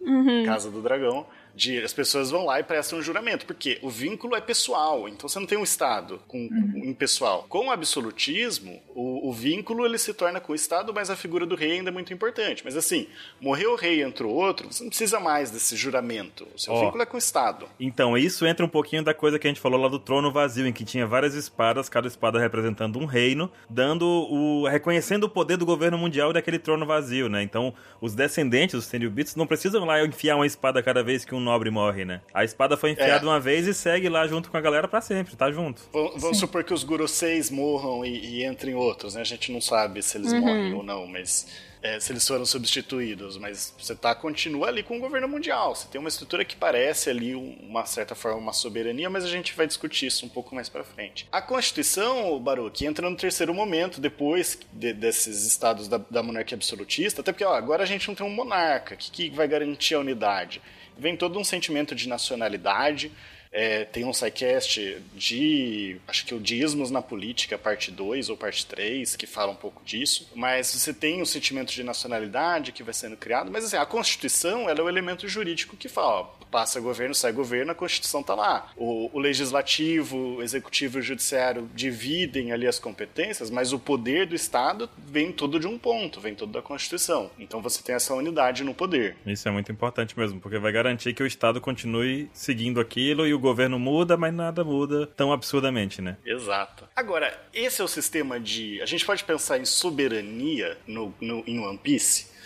Speaker 2: Casa do Dragão. De, as pessoas vão lá e prestam um juramento, porque o vínculo é pessoal, então você não tem um Estado com, com- impessoal. Com o absolutismo, o, o vínculo ele se torna com o Estado, mas a figura do rei ainda é muito importante. Mas assim, morreu o rei e entrou outro, você não precisa mais desse juramento. O seu
Speaker 3: Ó.
Speaker 2: vínculo é com o Estado.
Speaker 3: Então, isso entra um pouquinho da coisa que a gente falou lá do trono vazio, em que tinha várias espadas, cada espada representando um reino, dando o. reconhecendo o poder do governo mundial daquele trono vazio, né? Então, os descendentes, os Tenryubits, não precisam lá enfiar uma espada cada vez que um nobre morre, né? A espada foi enfiada
Speaker 2: É.
Speaker 3: uma vez e segue lá junto com a galera pra sempre, tá junto.
Speaker 2: Vamos, vamos supor que os Guroseis morram e, e entrem outros, né? A gente não sabe se eles morrem ou não, mas é, se eles foram substituídos. Mas você tá, continua ali com o governo mundial. Você tem uma estrutura que parece ali, um- uma certa forma, uma soberania, mas a gente vai discutir isso um pouco mais pra frente. A Constituição, Baruch, entra no terceiro momento, depois de- desses estados da, da monarquia absolutista, até porque ó, agora a gente não tem um monarca. O que, que vai garantir a unidade? Vem todo um sentimento de nacionalidade. É, tem um sidecast de. Acho que o Dismos na Política, parte 2 ou parte 3, que fala um pouco disso. Mas você tem o sentimento de nacionalidade que vai sendo criado. Mas assim, a Constituição ela é o elemento jurídico que fala: ó, passa governo, sai governo, a Constituição tá lá. O, o Legislativo, o Executivo e o Judiciário dividem ali as competências, mas o poder do Estado vem todo de um ponto, vem todo da Constituição. Então você tem essa unidade no poder.
Speaker 3: Isso é muito importante mesmo, porque vai garantir que o Estado continue seguindo aquilo e o governo muda, mas nada muda tão absurdamente, né?
Speaker 2: Exato. Agora, esse é o sistema de. A gente pode pensar em soberania no, no, em One Piece.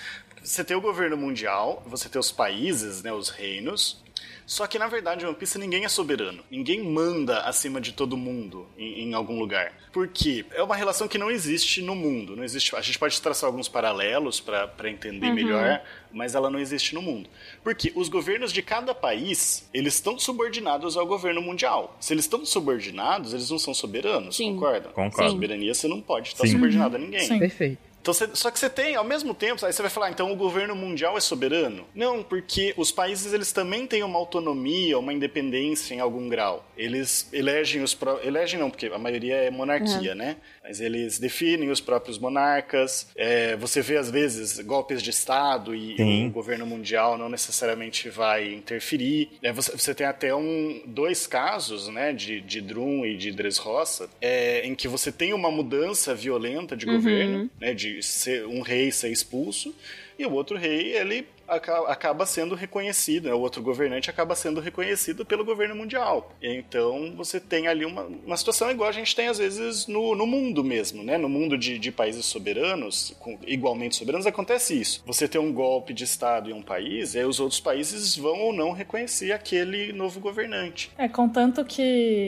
Speaker 2: Você tem o governo mundial, você tem os países, né, os reinos. Só que na verdade, em One Piece ninguém é soberano. Ninguém manda acima de todo mundo em, em algum lugar. Por quê? É uma relação que não existe no mundo. Não existe. A gente pode traçar alguns paralelos para entender melhor, mas ela não existe no mundo. Porque os governos de cada país, eles estão subordinados ao governo mundial. Se eles estão subordinados, eles não são soberanos,
Speaker 4: Sim.
Speaker 2: concorda?
Speaker 3: Concordo.
Speaker 2: Soberania você não pode estar
Speaker 3: Sim.
Speaker 2: subordinado a ninguém.
Speaker 6: Sim.
Speaker 5: Perfeito.
Speaker 2: Então, você- só que você tem, ao mesmo tempo, aí você vai falar, então o governo mundial é soberano? Não, porque os países eles também têm uma autonomia, uma independência em algum grau. Eles elegem os pró- elegem não, porque a maioria é monarquia, né? Mas eles definem os próprios monarcas. É, você vê às vezes golpes de estado e
Speaker 3: Sim.
Speaker 2: o governo mundial não necessariamente vai interferir. É, você, você tem até um, dois casos, né, de, de Drum e de Dressrosa, é, em que você tem uma mudança violenta de governo, né, de ser um rei ser expulso e o outro rei ele acaba sendo reconhecido, né? o outro governante acaba sendo reconhecido pelo governo mundial. Então você tem ali uma, uma situação igual a gente tem às vezes no, no mundo mesmo, né? No mundo de, de países soberanos, com- igualmente soberanos, acontece isso. Você tem um golpe de Estado em um país, e aí os outros países vão ou não reconhecer aquele novo governante.
Speaker 6: É, contanto que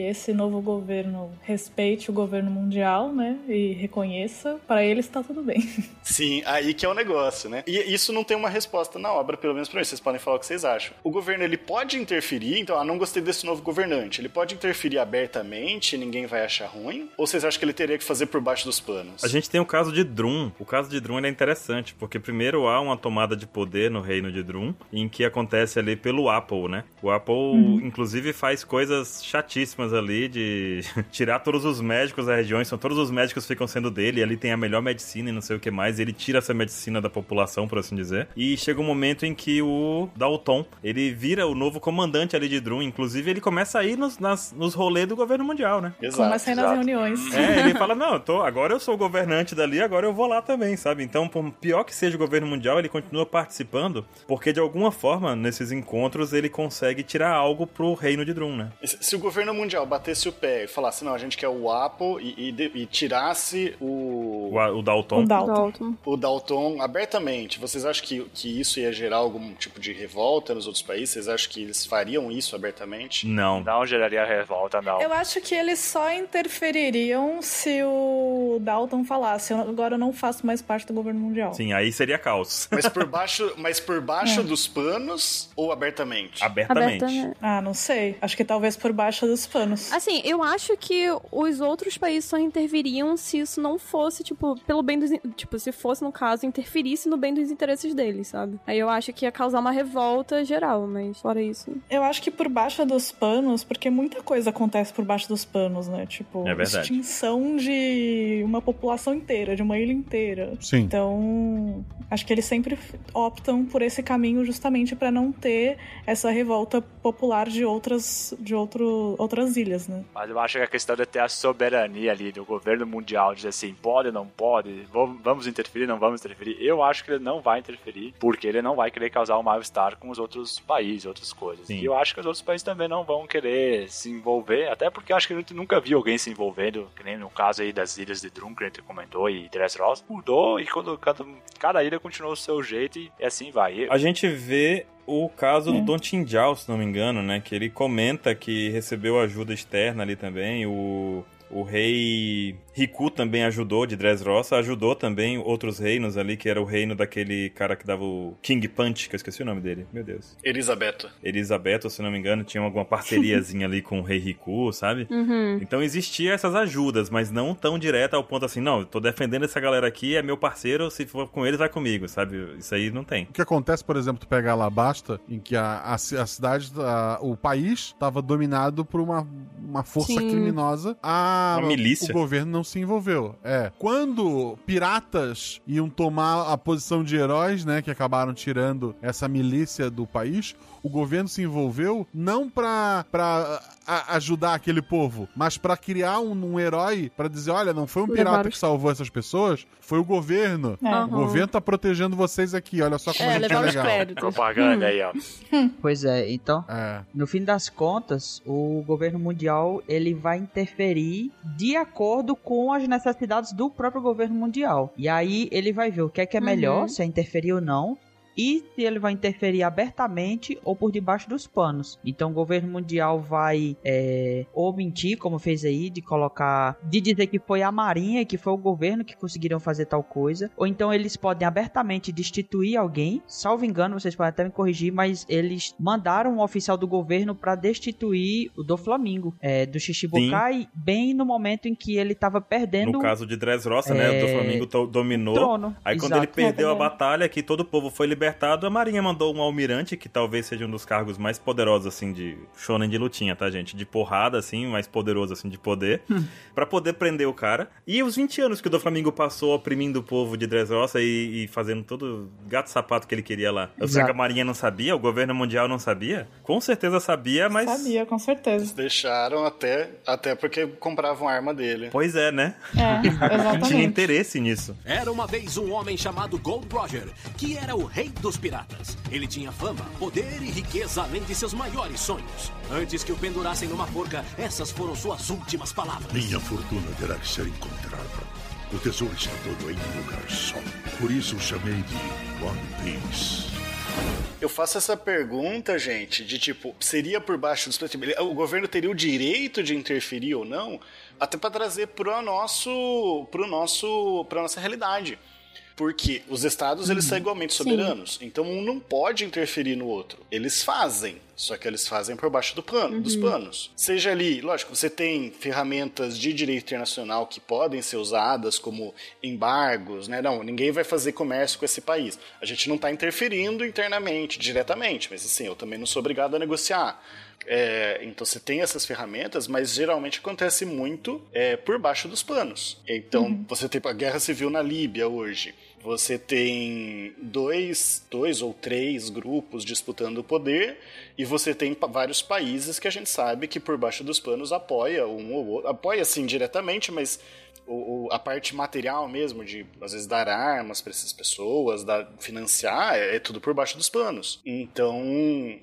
Speaker 6: esse novo governo respeite o governo mundial, né? E reconheça, para eles tá tudo bem.
Speaker 2: Sim, aí que é o negócio, né? E isso não tem uma resposta na obra, pelo menos pra mim. Vocês podem falar o que vocês acham. O governo, ele pode interferir, então, ah, não gostei desse novo governante. Ele pode interferir abertamente, ninguém vai achar ruim? Ou vocês acham que ele teria que fazer por baixo dos panos?
Speaker 3: A gente tem o caso de Drum. O caso de Drum ele é interessante, porque primeiro há uma tomada de poder no reino de Drum, em que acontece ali pelo Apple, né? O Apple, inclusive, faz coisas chatíssimas ali de tirar todos os médicos da região, são todos os médicos ficam sendo dele, e ali tem a melhor medicina e não sei o que mais, e ele tira essa medicina da população, por assim dizer. E chega um momento em que o Dalton, ele vira o novo comandante ali de Drum, inclusive ele começa a ir nos, nas- nos rolês do governo mundial, né?
Speaker 6: Começa a ir nas reuniões.
Speaker 3: É, ele fala, não, eu tô, agora eu sou o governante dali, agora eu vou lá também, sabe? Então, por pior que seja o governo mundial, ele continua participando, porque de alguma forma, nesses encontros, ele consegue tirar algo pro reino de Drum, né?
Speaker 2: Se se o governo mundial batesse o pé e falasse, não, a gente quer o Apple e, e de- e tirasse o,
Speaker 3: O, o Dalton.
Speaker 6: O Dalton.
Speaker 4: Dalton.
Speaker 2: o Dalton abertamente, vocês acham que, que isso ia gerar algum tipo de revolta nos outros países? Vocês acham que eles fariam isso abertamente?
Speaker 3: Não.
Speaker 7: Não geraria revolta, não.
Speaker 6: Eu acho que eles só interfeririam se o Dalton falasse, "Eu- agora eu não faço mais parte do governo mundial.
Speaker 3: Sim, aí seria caos.
Speaker 2: Mas por baixo, mas por baixo dos panos ou abertamente?
Speaker 3: Abertamente.
Speaker 4: Abertamente.
Speaker 6: Ah, não sei. Acho que talvez por baixo dos panos.
Speaker 4: Assim, eu acho que os outros países só interviriam se isso não fosse, tipo, pelo bem dos. Tipo, se fosse, no caso, interferisse no bem dos interesses deles, sabe? Aí eu acho que ia causar uma revolta geral, mas fora isso.
Speaker 6: Eu acho que por baixo dos panos, porque muita coisa acontece por baixo dos panos, né? Tipo,
Speaker 3: É
Speaker 6: extinção de uma população inteira, de uma ilha inteira.
Speaker 1: Sim.
Speaker 6: Então, acho que eles sempre optam por esse caminho justamente pra não ter essa revolta popular de outras de outro, outras ilhas, né?
Speaker 7: Mas eu acho que a questão de ter a soberania ali do governo mundial, dizer assim, pode, não pode, vamos vamos interferir, não vamos interferir. Eu acho que ele não vai interferir, porque ele não vai querer causar um mal-estar com os outros países, outras coisas.
Speaker 3: Sim.
Speaker 7: E eu acho que os outros países também não vão querer se envolver, até porque eu acho que a gente nunca viu alguém se envolvendo, que nem no caso aí das ilhas de Drum, que a gente comentou, e Dressrosa, mudou e quando cada, cada ilha continuou o seu jeito e assim vai.
Speaker 3: A gente vê o caso do Don Tinjao, se não me engano, né? Que ele comenta que recebeu ajuda externa ali também. O, o rei Riku também ajudou, de Dressrosa, ajudou também outros reinos ali, que era o reino daquele cara que dava o King Punch, que eu esqueci o nome dele, meu Deus.
Speaker 2: Elisabeto.
Speaker 3: Elizabeth, se não me engano, tinha alguma parceriazinha ali com o rei Riku, sabe?
Speaker 4: Uhum.
Speaker 3: Então existia essas ajudas, mas não tão direta ao ponto assim, não, eu tô defendendo essa galera aqui, é meu parceiro, se for com eles, vai comigo, sabe? Isso aí não tem.
Speaker 1: O que acontece, por exemplo, tu pega Alabasta, em que a, a, a cidade, a- o país estava dominado por uma, uma força
Speaker 4: Sim.
Speaker 1: criminosa. A,
Speaker 3: Uma milícia.
Speaker 1: O governo não se envolveu. É. Quando piratas iam tomar a posição de heróis, né, que acabaram tirando essa milícia do país, o governo se envolveu não pra, pra a- ajudar aquele povo, mas pra criar um, um herói pra dizer, olha, não foi um pirata que salvou essas pessoas, foi o governo.
Speaker 6: É.
Speaker 1: O governo tá protegendo vocês aqui, olha só como
Speaker 4: É,
Speaker 1: a gente é legal.
Speaker 7: Propaganda aí, ó.
Speaker 5: Pois é, então,
Speaker 1: É.
Speaker 5: no fim das contas, o governo mundial ele vai interferir de acordo com as necessidades do próprio governo mundial. E aí ele vai ver o que é que é melhor,
Speaker 4: Uhum.
Speaker 5: se é interferir ou não. E se ele vai interferir abertamente ou por debaixo dos panos. Então o governo mundial vai é, ou mentir, como fez aí, de colocar. de dizer que foi a marinha, que foi o governo que conseguiram fazer tal coisa. Ou então eles podem abertamente destituir alguém. Salvo engano, vocês podem até me corrigir, mas eles mandaram um oficial do governo para destituir o do Flamingo, é, do Shichibukai, bem no momento em que ele tava perdendo
Speaker 3: No caso de Dressrosa, né? O do
Speaker 5: É,
Speaker 3: Flamengo dominou.
Speaker 5: trono.
Speaker 3: Aí quando
Speaker 5: Exato.
Speaker 3: ele perdeu
Speaker 6: É
Speaker 3: a batalha, que todo o povo foi liberado, libertado, a Marinha mandou um almirante, que talvez seja um dos cargos mais poderosos, assim, de shonen de lutinha, tá, gente? De porrada, assim, mais poderoso, assim, de poder, para poder prender o cara. E os 20 anos que o do Flamengo passou oprimindo o povo de Dressrosa e, e fazendo todo gato-sapato que ele queria lá. Eu sei que a Marinha não sabia, o governo mundial não sabia? Com certeza sabia, mas...
Speaker 6: Sabia, com certeza.
Speaker 2: Eles deixaram até, até porque compravam a arma dele.
Speaker 3: Pois é, né?
Speaker 6: É, exatamente.
Speaker 3: Tinha interesse nisso.
Speaker 9: Era uma vez um homem chamado Gold Roger, que era o rei dos piratas. Ele tinha fama, poder e riqueza além de seus maiores sonhos. Antes que o pendurassem numa forca, essas foram suas últimas palavras.
Speaker 10: Minha fortuna terá que ser encontrada. O tesouro está todo em um lugar só. Por isso o chamei de One Piece.
Speaker 2: Eu faço essa pergunta, gente, de tipo, seria por baixo dos panos? O governo teria o direito de interferir ou não? Até para trazer para nosso, pro nosso, para nossa realidade. Porque os estados eles são igualmente soberanos, então um não pode interferir no outro. Eles fazem, só que eles fazem por baixo do pano, dos panos. Seja ali, lógico, você tem ferramentas de direito internacional que podem ser usadas como embargos, né? Não, ninguém vai fazer comércio com esse país. A gente não está interferindo internamente, diretamente, mas assim, eu também não sou obrigado a negociar. É, então você tem essas ferramentas, mas geralmente acontece muito é, por baixo dos panos. Então você tem a guerra civil na Líbia hoje. Você tem dois, dois ou três grupos disputando o poder e você tem vários países que a gente sabe que por baixo dos panos apoia um ou outro. Apoia assim diretamente, mas o, o- a parte material mesmo, de às vezes dar armas para essas pessoas, dar, financiar, é, é tudo por baixo dos panos. Então,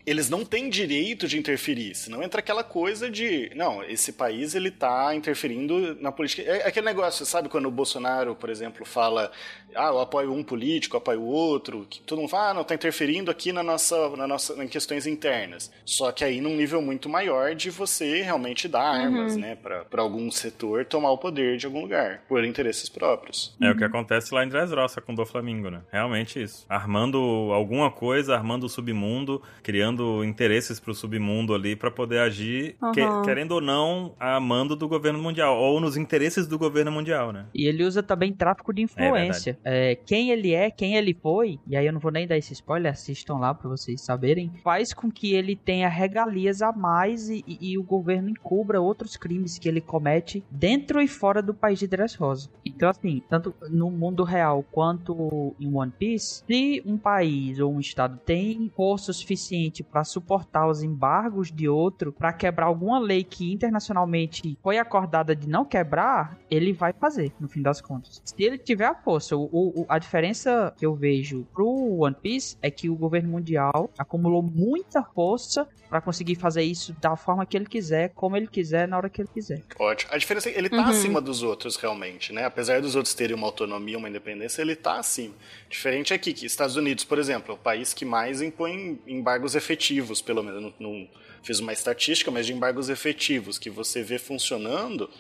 Speaker 2: eles não têm direito de interferir, senão entra aquela coisa de, não, esse país ele tá interferindo na política. É aquele negócio, sabe, quando o Bolsonaro, por exemplo, fala, ah, eu apoio um político, eu apoio o outro, que todo mundo fala, ah, não, tá interferindo aqui na nossa, na nossa, em questões internas. Só que aí num nível muito maior de você realmente dar armas, né, para algum setor tomar o poder de algum lugar, por interesses próprios.
Speaker 3: É o que acontece lá em Dressrosa com o do Flamengo, né? Realmente isso. Armando alguma coisa, armando o submundo, criando interesses pro submundo ali pra poder agir, que-
Speaker 4: Aham.
Speaker 3: querendo ou não, a mando do governo mundial, ou nos interesses do governo mundial, né?
Speaker 5: E ele usa também tráfico de influência. É, quem ele é, quem ele foi, e aí eu não vou nem dar esse spoiler, assistam lá pra vocês saberem, faz com que ele tenha regalias a mais e, e- e o governo encubra outros crimes que ele comete dentro e fora do país de Dressrosa. Então, assim, tanto no mundo real quanto em One Piece, se um país ou um estado tem força suficiente pra suportar os embargos de outro, pra quebrar alguma lei que internacionalmente foi acordada de não quebrar, ele vai fazer, no fim das contas. Se ele tiver a força, o, o- a diferença que eu vejo pro One Piece é que o governo mundial acumulou muita força pra conseguir fazer isso da forma que ele quiser, como ele quiser, na hora que ele quiser.
Speaker 2: Ótimo. A diferença é que ele tá
Speaker 4: Uhum.
Speaker 2: acima dos outros, realmente, né? Apesar dos outros terem uma autonomia, uma independência, ele tá acima. Diferente aqui, que Estados Unidos, por exemplo, é o país que mais impõe embargos efetivos, pelo menos. Não, não fiz uma estatística, mas de embargos efetivos, que você vê funcionando,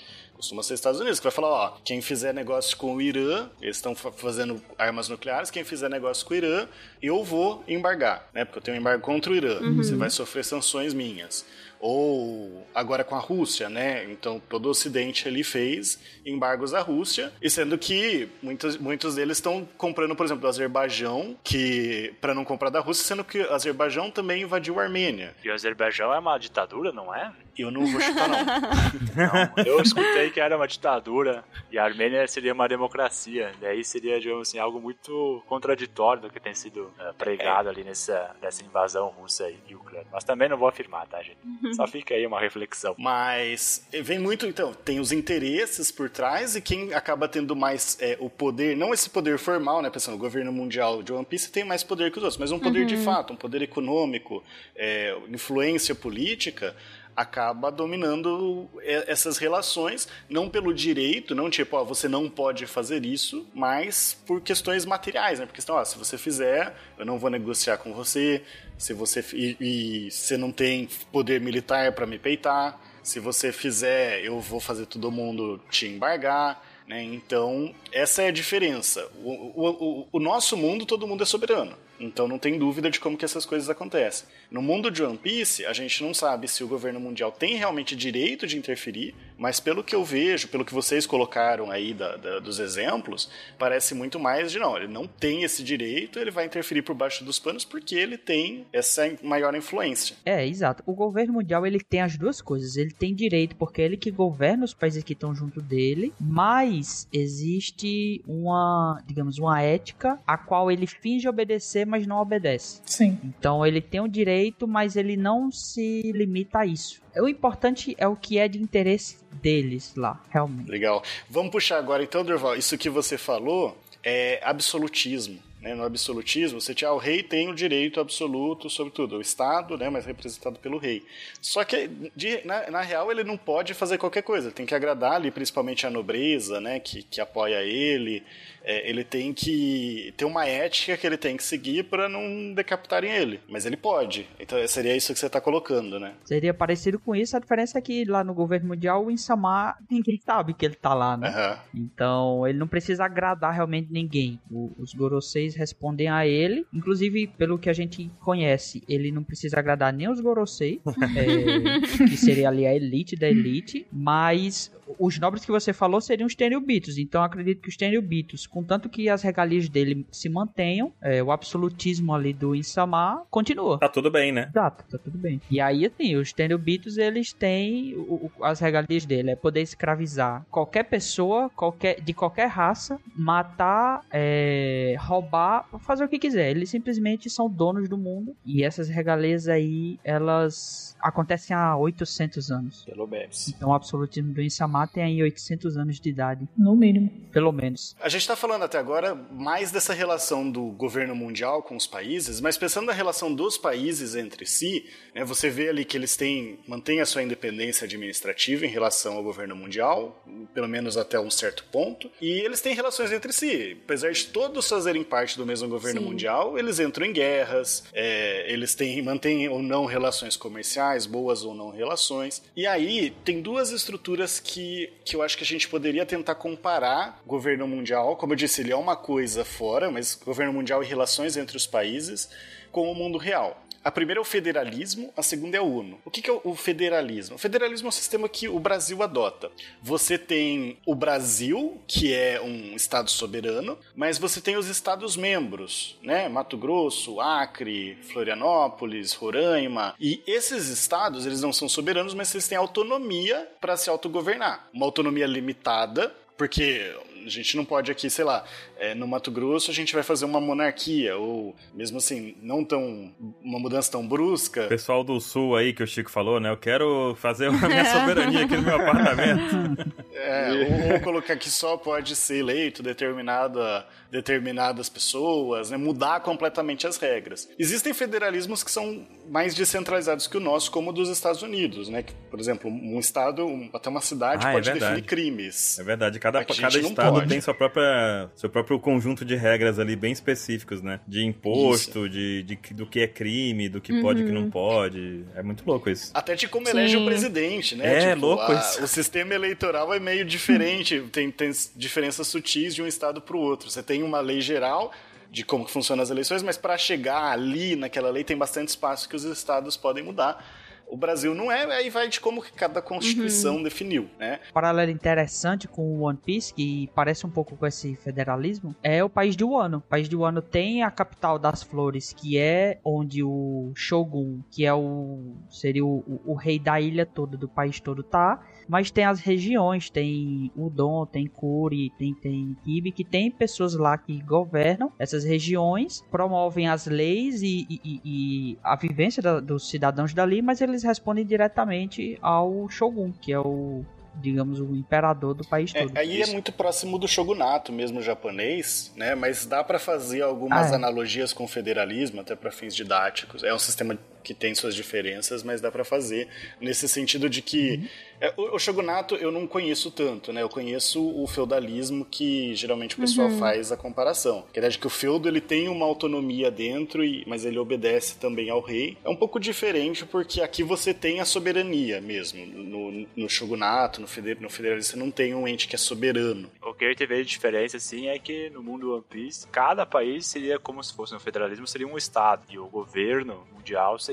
Speaker 2: costuma ser Estados Unidos, que vai falar, ó, quem fizer negócio com o Irã, eles estão fa- fazendo armas nucleares, quem fizer negócio com o Irã, eu vou embargar, né? Porque eu tenho um embargo contra o Irã. Você vai sofrer sanções minhas. Ou agora com a Rússia, né? Então todo o Ocidente ali fez embargos à Rússia, e sendo que muitos, muitos deles estão comprando, por exemplo, do Azerbaijão, que para não comprar da Rússia, sendo que o Azerbaijão também invadiu a Armênia.
Speaker 7: E o Azerbaijão é uma ditadura, não é?
Speaker 2: Eu não vou chutar não.
Speaker 7: Não, eu escutei que era uma ditadura e a Armênia seria uma democracia. Daí seria, digamos assim, algo muito contraditório do que tem sido eh, pregado ali nessa, nessa invasão russa e ucrânia. Mas também não vou afirmar, tá, gente? Só fica aí uma reflexão.
Speaker 2: Mas eh, vem muito, então, tem os interesses por trás e quem acaba tendo mais é, o poder, não esse poder formal, né, pensando, o governo mundial de One Piece tem mais poder que os outros, mas um poder de fato, um poder econômico, é, influência política, acaba dominando essas relações, não pelo direito, não tipo, ó, você não pode fazer isso, mas por questões materiais, né? Porque questão, ó, se você fizer, eu não vou negociar com você, se você e, e você não tem poder militar para me peitar, se você fizer, eu vou fazer todo mundo te embargar. Né? Então, essa é a diferença. O, o, o, o nosso mundo, todo mundo é soberano. Então, não tem dúvida de como que essas coisas acontecem. No mundo de One Piece, a gente não sabe se o governo mundial tem realmente direito de interferir, Mas pelo que eu vejo, pelo que vocês colocaram aí da, da, dos exemplos, parece muito mais de não, ele não tem esse direito, ele vai interferir por baixo dos panos porque ele tem essa maior influência.
Speaker 5: É, exato. O governo mundial ele tem as duas coisas. Ele tem direito porque é ele que governa os países que estão junto dele, mas existe uma, digamos, uma ética a qual ele finge obedecer, mas não obedece.
Speaker 6: Sim.
Speaker 5: Então ele tem o direito, mas ele não se limita a isso. O importante é o que é de interesse deles lá, realmente.
Speaker 2: Legal. Vamos puxar agora então, Durval, isso que você falou é absolutismo. Né? No absolutismo, você tinha, ah, o rei tem o direito absoluto sobre tudo, o Estado, né, mas representado pelo rei. Só que, de, na, na, real, ele não pode fazer qualquer coisa, ele tem que agradar ali, principalmente a nobreza, né, que, que apoia ele, é, ele tem que ter uma ética que ele tem que seguir para não decapitarem ele. Mas ele pode. Então seria isso que você está colocando, né?
Speaker 5: Seria parecido com isso. A diferença é que lá no governo mundial o Insamar ninguém sabe que ele tá lá, né?
Speaker 2: Uhum.
Speaker 5: Então ele não precisa agradar realmente ninguém. O, os Goroseis respondem a ele. Inclusive, pelo que a gente conhece, ele não precisa agradar nem os Gorosei, é, que seria ali a elite da elite, mas os nobres que você falou seriam os Tenryubitos. Então acredito que os Tenryubitos, contanto que as regalias dele se mantenham, é, o absolutismo ali do Insama continua.
Speaker 3: Tá tudo bem, né?
Speaker 5: Exato, tá tudo bem. E aí, assim, os Tenryubitos, eles têm o, o, as regalias dele, é poder escravizar qualquer pessoa, qualquer, de qualquer raça, matar, é, roubar, fazer o que quiser. Eles simplesmente são donos do mundo. E essas regalias aí, elas acontecem há 800 anos.
Speaker 2: Pelo menos.
Speaker 5: Então o absolutismo do Insama tem aí 800 anos de idade.
Speaker 6: No mínimo.
Speaker 5: Pelo menos.
Speaker 2: A gente está falando até agora mais dessa relação do governo mundial com os países, mas pensando na relação dos países entre si, né, você vê ali que eles têm, mantêm a sua independência administrativa em relação ao governo mundial, pelo menos até um certo ponto, e eles têm relações entre si. Apesar de todos fazerem parte do mesmo governo Sim. mundial, eles entram em guerras, é, eles têm, mantêm ou não relações comerciais boas ou não relações. E aí tem duas estruturas que, que eu acho que a gente poderia tentar comparar governo mundial. Como eu disse, ele é uma coisa fora, mas governo mundial e relações entre os países com o mundo real. A primeira é o federalismo, a segunda é o UNO. O que, é o federalismo? O federalismo é um sistema que o Brasil adota. Você tem o Brasil, que é um estado soberano, mas você tem os estados membros, né? Mato Grosso, Acre, Florianópolis, Roraima. E esses estados, eles não são soberanos, mas eles têm autonomia para se autogovernar. Uma autonomia limitada, porque a gente não pode aqui, sei lá, é, no Mato Grosso a gente vai fazer uma monarquia, ou mesmo assim, não tão. uma mudança tão brusca.
Speaker 3: Pessoal do sul aí que o Chico falou, né? Eu quero fazer a minha soberania aqui no meu apartamento.
Speaker 2: É, ou, ou, colocar que só pode ser eleito determinada, determinadas pessoas, né? mudar completamente as regras. Existem federalismos que são mais descentralizados que o nosso, como o dos Estados Unidos, né? Que, por exemplo, um estado, até uma cidade
Speaker 3: ah, é
Speaker 2: pode
Speaker 3: é
Speaker 2: definir crimes.
Speaker 3: É verdade, cada, cada estado pode. tem sua própria, seu próprio conjunto de regras ali bem específicos, né? De imposto, de, de, do que é crime, do que uhum. pode e que não pode. É muito louco isso.
Speaker 2: Até de como Sim. elege o presidente, né?
Speaker 3: É, tipo, louco a, isso.
Speaker 2: O sistema eleitoral é meio diferente, tem, tem diferenças sutis de um estado para o outro. Você tem uma lei geral de como funcionam as eleições, mas para chegar ali naquela lei tem bastante espaço que os estados podem mudar. O Brasil não é, aí vai de como que cada constituição uhum. definiu, né?
Speaker 5: Paralelo interessante com o One Piece, que parece um pouco com esse federalismo, é o país de Wano. O país de Wano tem a capital das flores, que é onde o Shogun, que é o seria o, o, o rei da ilha toda, do país todo, tá mas tem as regiões, tem Udon, tem Kuri, tem, tem Kibi, que tem pessoas lá que governam essas regiões, promovem as leis e, e, e a vivência da, dos cidadãos dali, mas eles respondem diretamente ao Shogun, que é o digamos, o imperador do país
Speaker 2: é,
Speaker 5: todo.
Speaker 2: aí é muito próximo do shogunato mesmo japonês, né? Mas dá para fazer algumas ah, é. analogias com o federalismo, até para fins didáticos. É um sistema que tem suas diferenças, mas dá para fazer nesse sentido de que uhum. é, o, o, shogunato eu não conheço tanto, né? Eu conheço o feudalismo que geralmente o pessoal uhum. faz a comparação. Que é de que o feudo ele tem uma autonomia dentro, e, mas ele obedece também ao rei. É um pouco diferente porque aqui você tem a soberania mesmo. No, no shogunato, no, feder, no federalismo, você não tem um ente que é soberano.
Speaker 7: O que a gente vê de diferença, assim, é que no mundo One Piece, cada país seria como se fosse no federalismo, seria um estado. E o governo mundial seria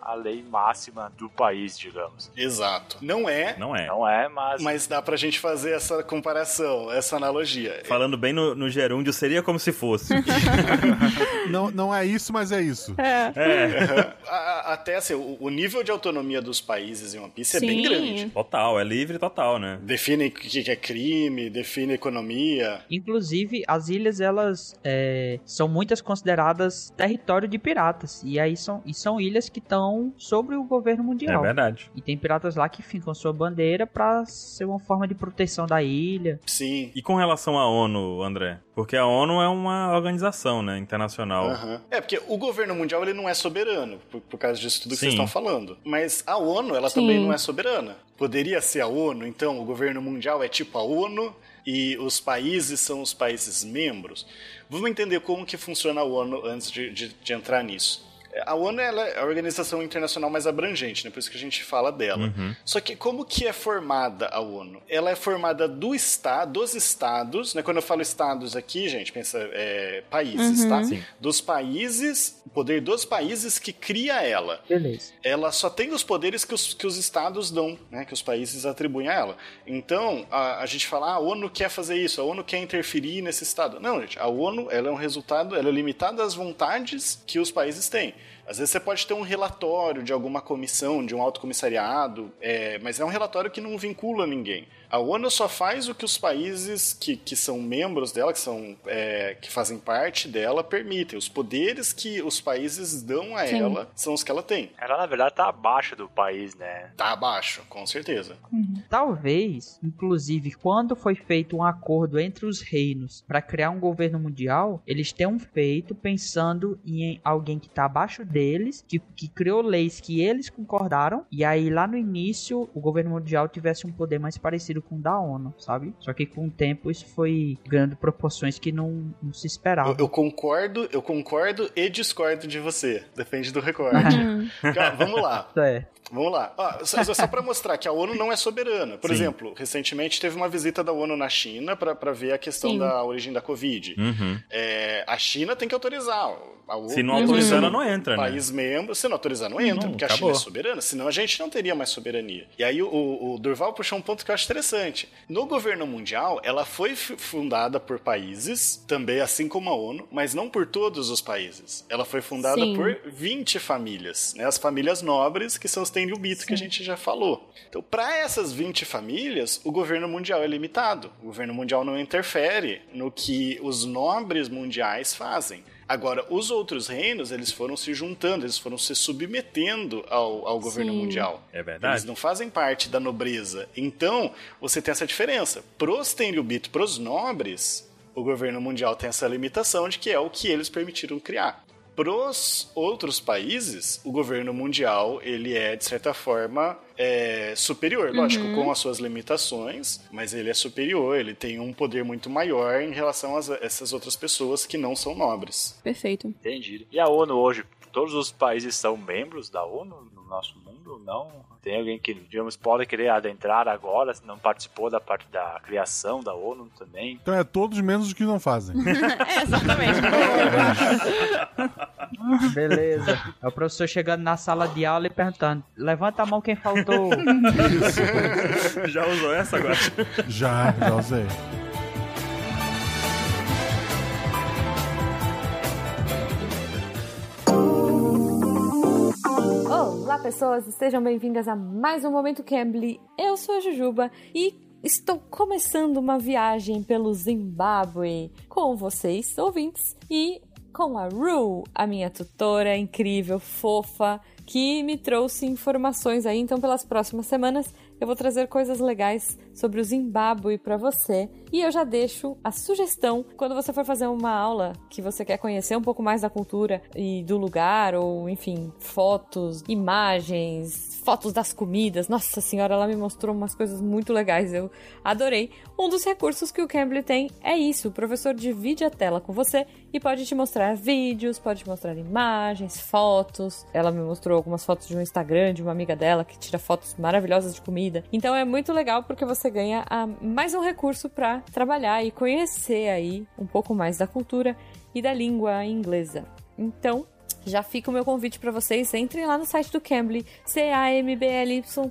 Speaker 7: a lei máxima do país, digamos.
Speaker 2: Exato. Não é,
Speaker 3: Não é.
Speaker 7: Não é, mas.
Speaker 2: mas dá pra gente fazer essa comparação, essa analogia.
Speaker 3: Falando bem no, no gerúndio, seria como se fosse.
Speaker 1: Não, não é isso, mas é isso.
Speaker 4: É.
Speaker 3: é,
Speaker 2: Até assim, o, o nível de autonomia dos países em One Piece é bem
Speaker 4: Sim.
Speaker 2: grande.
Speaker 3: total, é livre total, né?
Speaker 2: Define o que que é crime, define economia.
Speaker 5: Inclusive, as ilhas, elas é, são muitas consideradas território de piratas. E aí são, e são ilhas que estão sobre o governo
Speaker 3: É
Speaker 5: mundial.
Speaker 3: verdade.
Speaker 5: e tem piratas lá que ficam sua bandeira pra ser uma forma de proteção da ilha.
Speaker 2: Sim.
Speaker 3: E com relação à ONU, André? Porque a ONU é uma organização, né, internacional.
Speaker 2: Aham. É, porque o governo mundial ele não é soberano, por, por causa disso tudo que vocês
Speaker 3: Sim.
Speaker 2: estão falando. Mas a ONU, ela
Speaker 4: Sim.
Speaker 2: também não é soberana. Poderia ser a ONU, então o governo mundial é tipo a ONU e os países são os países membros. Vamos entender como que funciona a ONU antes de, de- de entrar nisso. A ONU ela é a organização internacional mais abrangente, né? por isso que a gente fala dela. Só que como que é formada a ONU? Ela é formada do estado, dos estados, né? quando eu falo estados aqui, gente, pensa é, países, tá?
Speaker 3: Sim.
Speaker 2: Dos países, o poder dos países que cria ela
Speaker 5: Beleza.
Speaker 2: ela só tem os poderes que os, que os estados dão, né, que os países atribuem a ela. Então, a, a gente fala, ah, a ONU quer fazer isso, a ONU quer interferir nesse estado. Não, gente, a ONU ela é um resultado, ela é limitada às vontades que os países têm. Às vezes você pode ter um relatório de alguma comissão, de um alto comissariado, é, mas é um relatório que não vincula ninguém. A ONU só faz o que os países que, que são membros dela, que, são, é, que fazem parte dela, permitem. Os poderes que os países dão a
Speaker 4: Sim.
Speaker 2: ela são os que ela tem.
Speaker 7: Ela, na verdade, tá abaixo do país, né?
Speaker 2: Tá abaixo, com certeza.
Speaker 5: Talvez, inclusive, quando foi feito um acordo entre os reinos para criar um governo mundial, eles tenham feito pensando em alguém que tá abaixo deles, que, que criou leis que eles concordaram, e aí lá no início o governo mundial tivesse um poder mais parecido com o da ONU, sabe? Só que com o tempo isso foi ganhando proporções que não, não se esperava.
Speaker 2: Eu, eu concordo, eu concordo e discordo de você. Depende do recorte. Cara, vamos lá.
Speaker 5: É.
Speaker 2: Vamos lá. Ó, só só para mostrar que a ONU não é soberana. Por
Speaker 3: Sim.
Speaker 2: exemplo, recentemente teve uma visita da ONU na China para ver a questão
Speaker 4: Sim.
Speaker 2: da origem da Covid.
Speaker 3: Uhum.
Speaker 2: É, a China tem que autorizar. A
Speaker 3: Se não autorizar, não entra, né?
Speaker 2: País membro, se não autorizar, não entra,
Speaker 3: Não,
Speaker 2: porque a
Speaker 3: acabou.
Speaker 2: China é soberana, senão a gente não teria mais soberania. E aí o, o Durval puxou um ponto que eu acho interessante. No governo mundial, ela foi fundada por países, também assim como a ONU, mas não por todos os países. Ela foi fundada
Speaker 4: Sim.
Speaker 2: por 20 famílias, né? As famílias nobres, que são os Tenryubito que a gente já falou. Então, para essas 20 famílias, o governo mundial é limitado. O governo mundial não interfere no que os nobres mundiais fazem. Agora, os outros reinos, eles foram se juntando, eles foram se submetendo ao, ao governo
Speaker 4: Sim.
Speaker 2: mundial.
Speaker 3: É verdade.
Speaker 2: Eles não fazem parte da nobreza. Então, você tem essa diferença. Pros Tenryubito, pros nobres, o governo mundial tem essa limitação de que é o que eles permitiram criar. Pros outros países, o governo mundial, ele é, de certa forma, é, superior. Lógico, com as suas limitações, mas ele é superior, ele tem um poder muito maior em relação a essas outras pessoas que não são nobres.
Speaker 4: Perfeito.
Speaker 7: Entendido. E a ONU hoje, todos os países são membros da ONU no nosso mundo? Não? Tem alguém que, digamos, pode querer adentrar agora, se não participou da parte da criação da ONU também?
Speaker 1: Então é todos menos os que não fazem.
Speaker 4: É, exatamente.
Speaker 5: Beleza. É o professor chegando na sala de aula e perguntando: levanta a mão quem faltou.
Speaker 3: Já usou essa agora?
Speaker 1: já, já usei.
Speaker 11: Olá, pessoas, sejam bem-vindas a mais um Momento Cambly. Eu sou a Jujuba e estou começando uma viagem pelo Zimbábue com vocês, ouvintes, e com a Ru, a minha tutora incrível, fofa, que me trouxe informações aí. Então, pelas próximas semanas, eu vou trazer coisas legais sobre o Zimbábue para você. E eu já deixo a sugestão quando você for fazer uma aula que você quer conhecer um pouco mais da cultura e do lugar, ou enfim, fotos, imagens, fotos das comidas. Nossa senhora, ela me mostrou umas coisas muito legais, eu adorei. Um dos recursos que o Cambly tem é isso: o professor divide a tela com você e pode te mostrar vídeos, pode te mostrar imagens, fotos. Ela me mostrou algumas fotos de um Instagram de uma amiga dela que tira fotos maravilhosas de comida. Então é muito legal porque você ganha ah, mais um recurso para trabalhar e conhecer aí um pouco mais da cultura e da língua inglesa. Então, já fica o meu convite para vocês. Entrem lá no site do Cambly, cambly.com.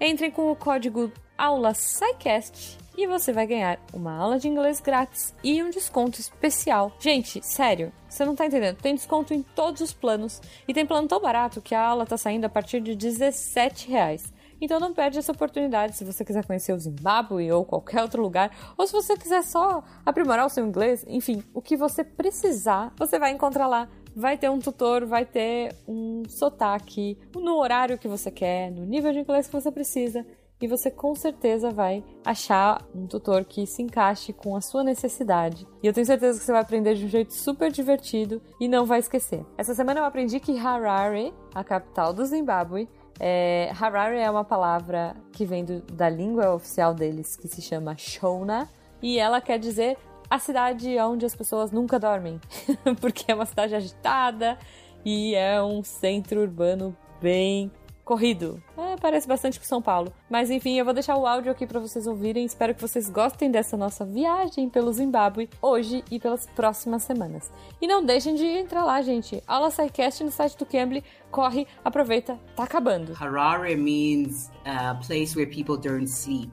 Speaker 11: Entrem com o código aula SciCast e você vai ganhar uma aula de inglês grátis e um desconto especial. Gente, sério, você não tá entendendo. Tem desconto em todos os planos e tem plano tão barato que a aula tá saindo a partir de 17 reais. Então não perde essa oportunidade se você quiser conhecer o Zimbábue ou qualquer outro lugar, ou se você quiser só aprimorar o seu inglês, enfim, o que você precisar, você vai encontrar lá vai ter um tutor, vai ter um sotaque no horário que você quer, no nível de inglês que você precisa. E você com certeza vai achar um tutor que se encaixe com a sua necessidade. E eu tenho certeza que você vai aprender de um jeito super divertido e não vai esquecer. Essa semana eu aprendi que Harare, a capital do Zimbábue, é, Harare é uma palavra que vem do, da língua oficial deles, que se chama Shona, e ela quer dizer a cidade onde as pessoas nunca dormem, porque é uma cidade agitada e é um centro urbano bem corrido. É, parece bastante com São Paulo. Mas enfim, eu vou deixar o áudio aqui para vocês ouvirem. Espero que vocês gostem dessa nossa viagem pelo Zimbábue hoje e pelas próximas semanas. E não deixem de entrar lá, gente. Aula SciCast no site do Cambly. Corre, aproveita, tá acabando.
Speaker 12: Harare means a place where people don't sleep.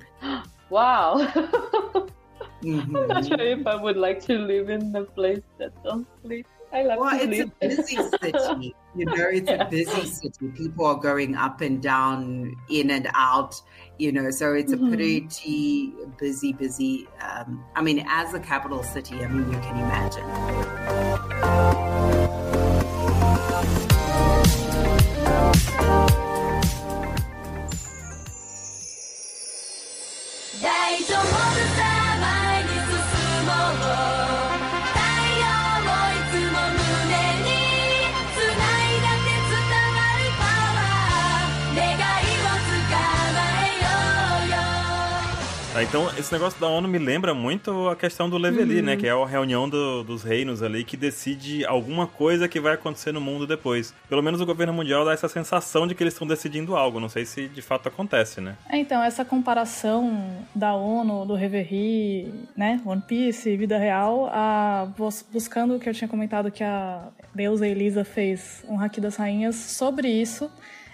Speaker 13: Wow. I'm not sure if I would like to live in a place that don't sleep. I love
Speaker 12: Well, it's a busy city. You know, it's
Speaker 13: Yeah.
Speaker 12: a busy city. People are going up and down, in and out. You know, so it's
Speaker 13: Mhm.
Speaker 12: a pretty busy, busy. Um, I mean, as a capital city, I mean, you can imagine.
Speaker 3: Então, esse negócio da ONU me lembra muito a questão do Leveli,
Speaker 11: Uhum.
Speaker 3: né? Que é a reunião do- dos reinos ali que decide alguma coisa que vai acontecer no mundo depois. Pelo menos o governo mundial dá essa sensação de que eles estão decidindo algo. Não sei se de fato acontece, né?
Speaker 6: É, então, essa comparação da ONU, do Reverie, né, One Piece, vida real, a, bus- buscando o que eu tinha comentado que a deusa Elisa fez, um Haki das Rainhas, sobre isso,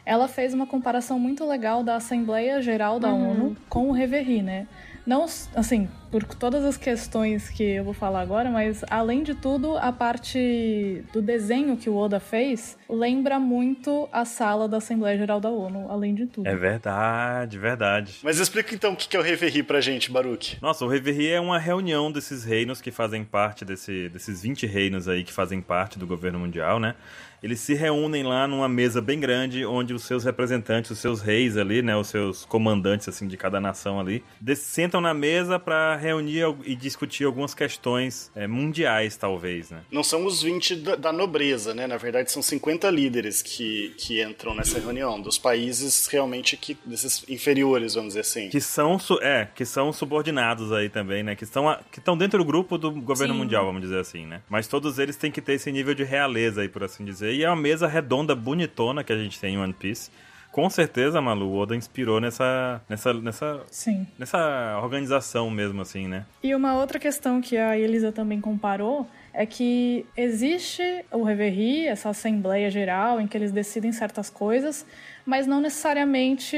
Speaker 6: ela fez uma comparação muito legal da Assembleia Geral da
Speaker 11: Uhum.
Speaker 6: ONU com o Reverie, né? Não, assim, por todas as questões que eu vou falar agora, mas além de tudo, a parte do desenho que o Oda fez lembra muito a sala da Assembleia Geral da ONU, além de tudo.
Speaker 3: É verdade, verdade.
Speaker 2: Mas explica então o que que é o Reverie pra gente, Baruch.
Speaker 3: Nossa, o Reverie é uma reunião desses reinos que fazem parte desse, desses 20 reinos aí que fazem parte do governo mundial, né? Eles se reúnem lá numa mesa bem grande, onde os seus representantes, os seus reis ali, né, os seus comandantes assim de cada nação ali, sentam na mesa para reunir e discutir algumas questões é, mundiais, talvez, né?
Speaker 2: Não são os 20 da, da nobreza, né? Na verdade, são 50 líderes que, que entram nessa reunião, dos países realmente que, desses inferiores, vamos dizer assim.
Speaker 3: Que são, é, que são subordinados aí também, né? Que estão, a- que estão dentro do grupo do governo
Speaker 6: Sim.
Speaker 3: mundial, vamos dizer assim, né? Mas todos eles têm que ter esse nível de realeza aí, por assim dizer. E é uma mesa redonda, bonitona que a gente tem em One Piece. Com certeza, Malu, o Oda inspirou nessa, nessa, nessa,
Speaker 6: Sim.
Speaker 3: nessa organização mesmo, assim, né?
Speaker 6: E uma outra questão que a Elisa também comparou é que existe o Reverie, essa Assembleia Geral, em que eles decidem certas coisas, mas não necessariamente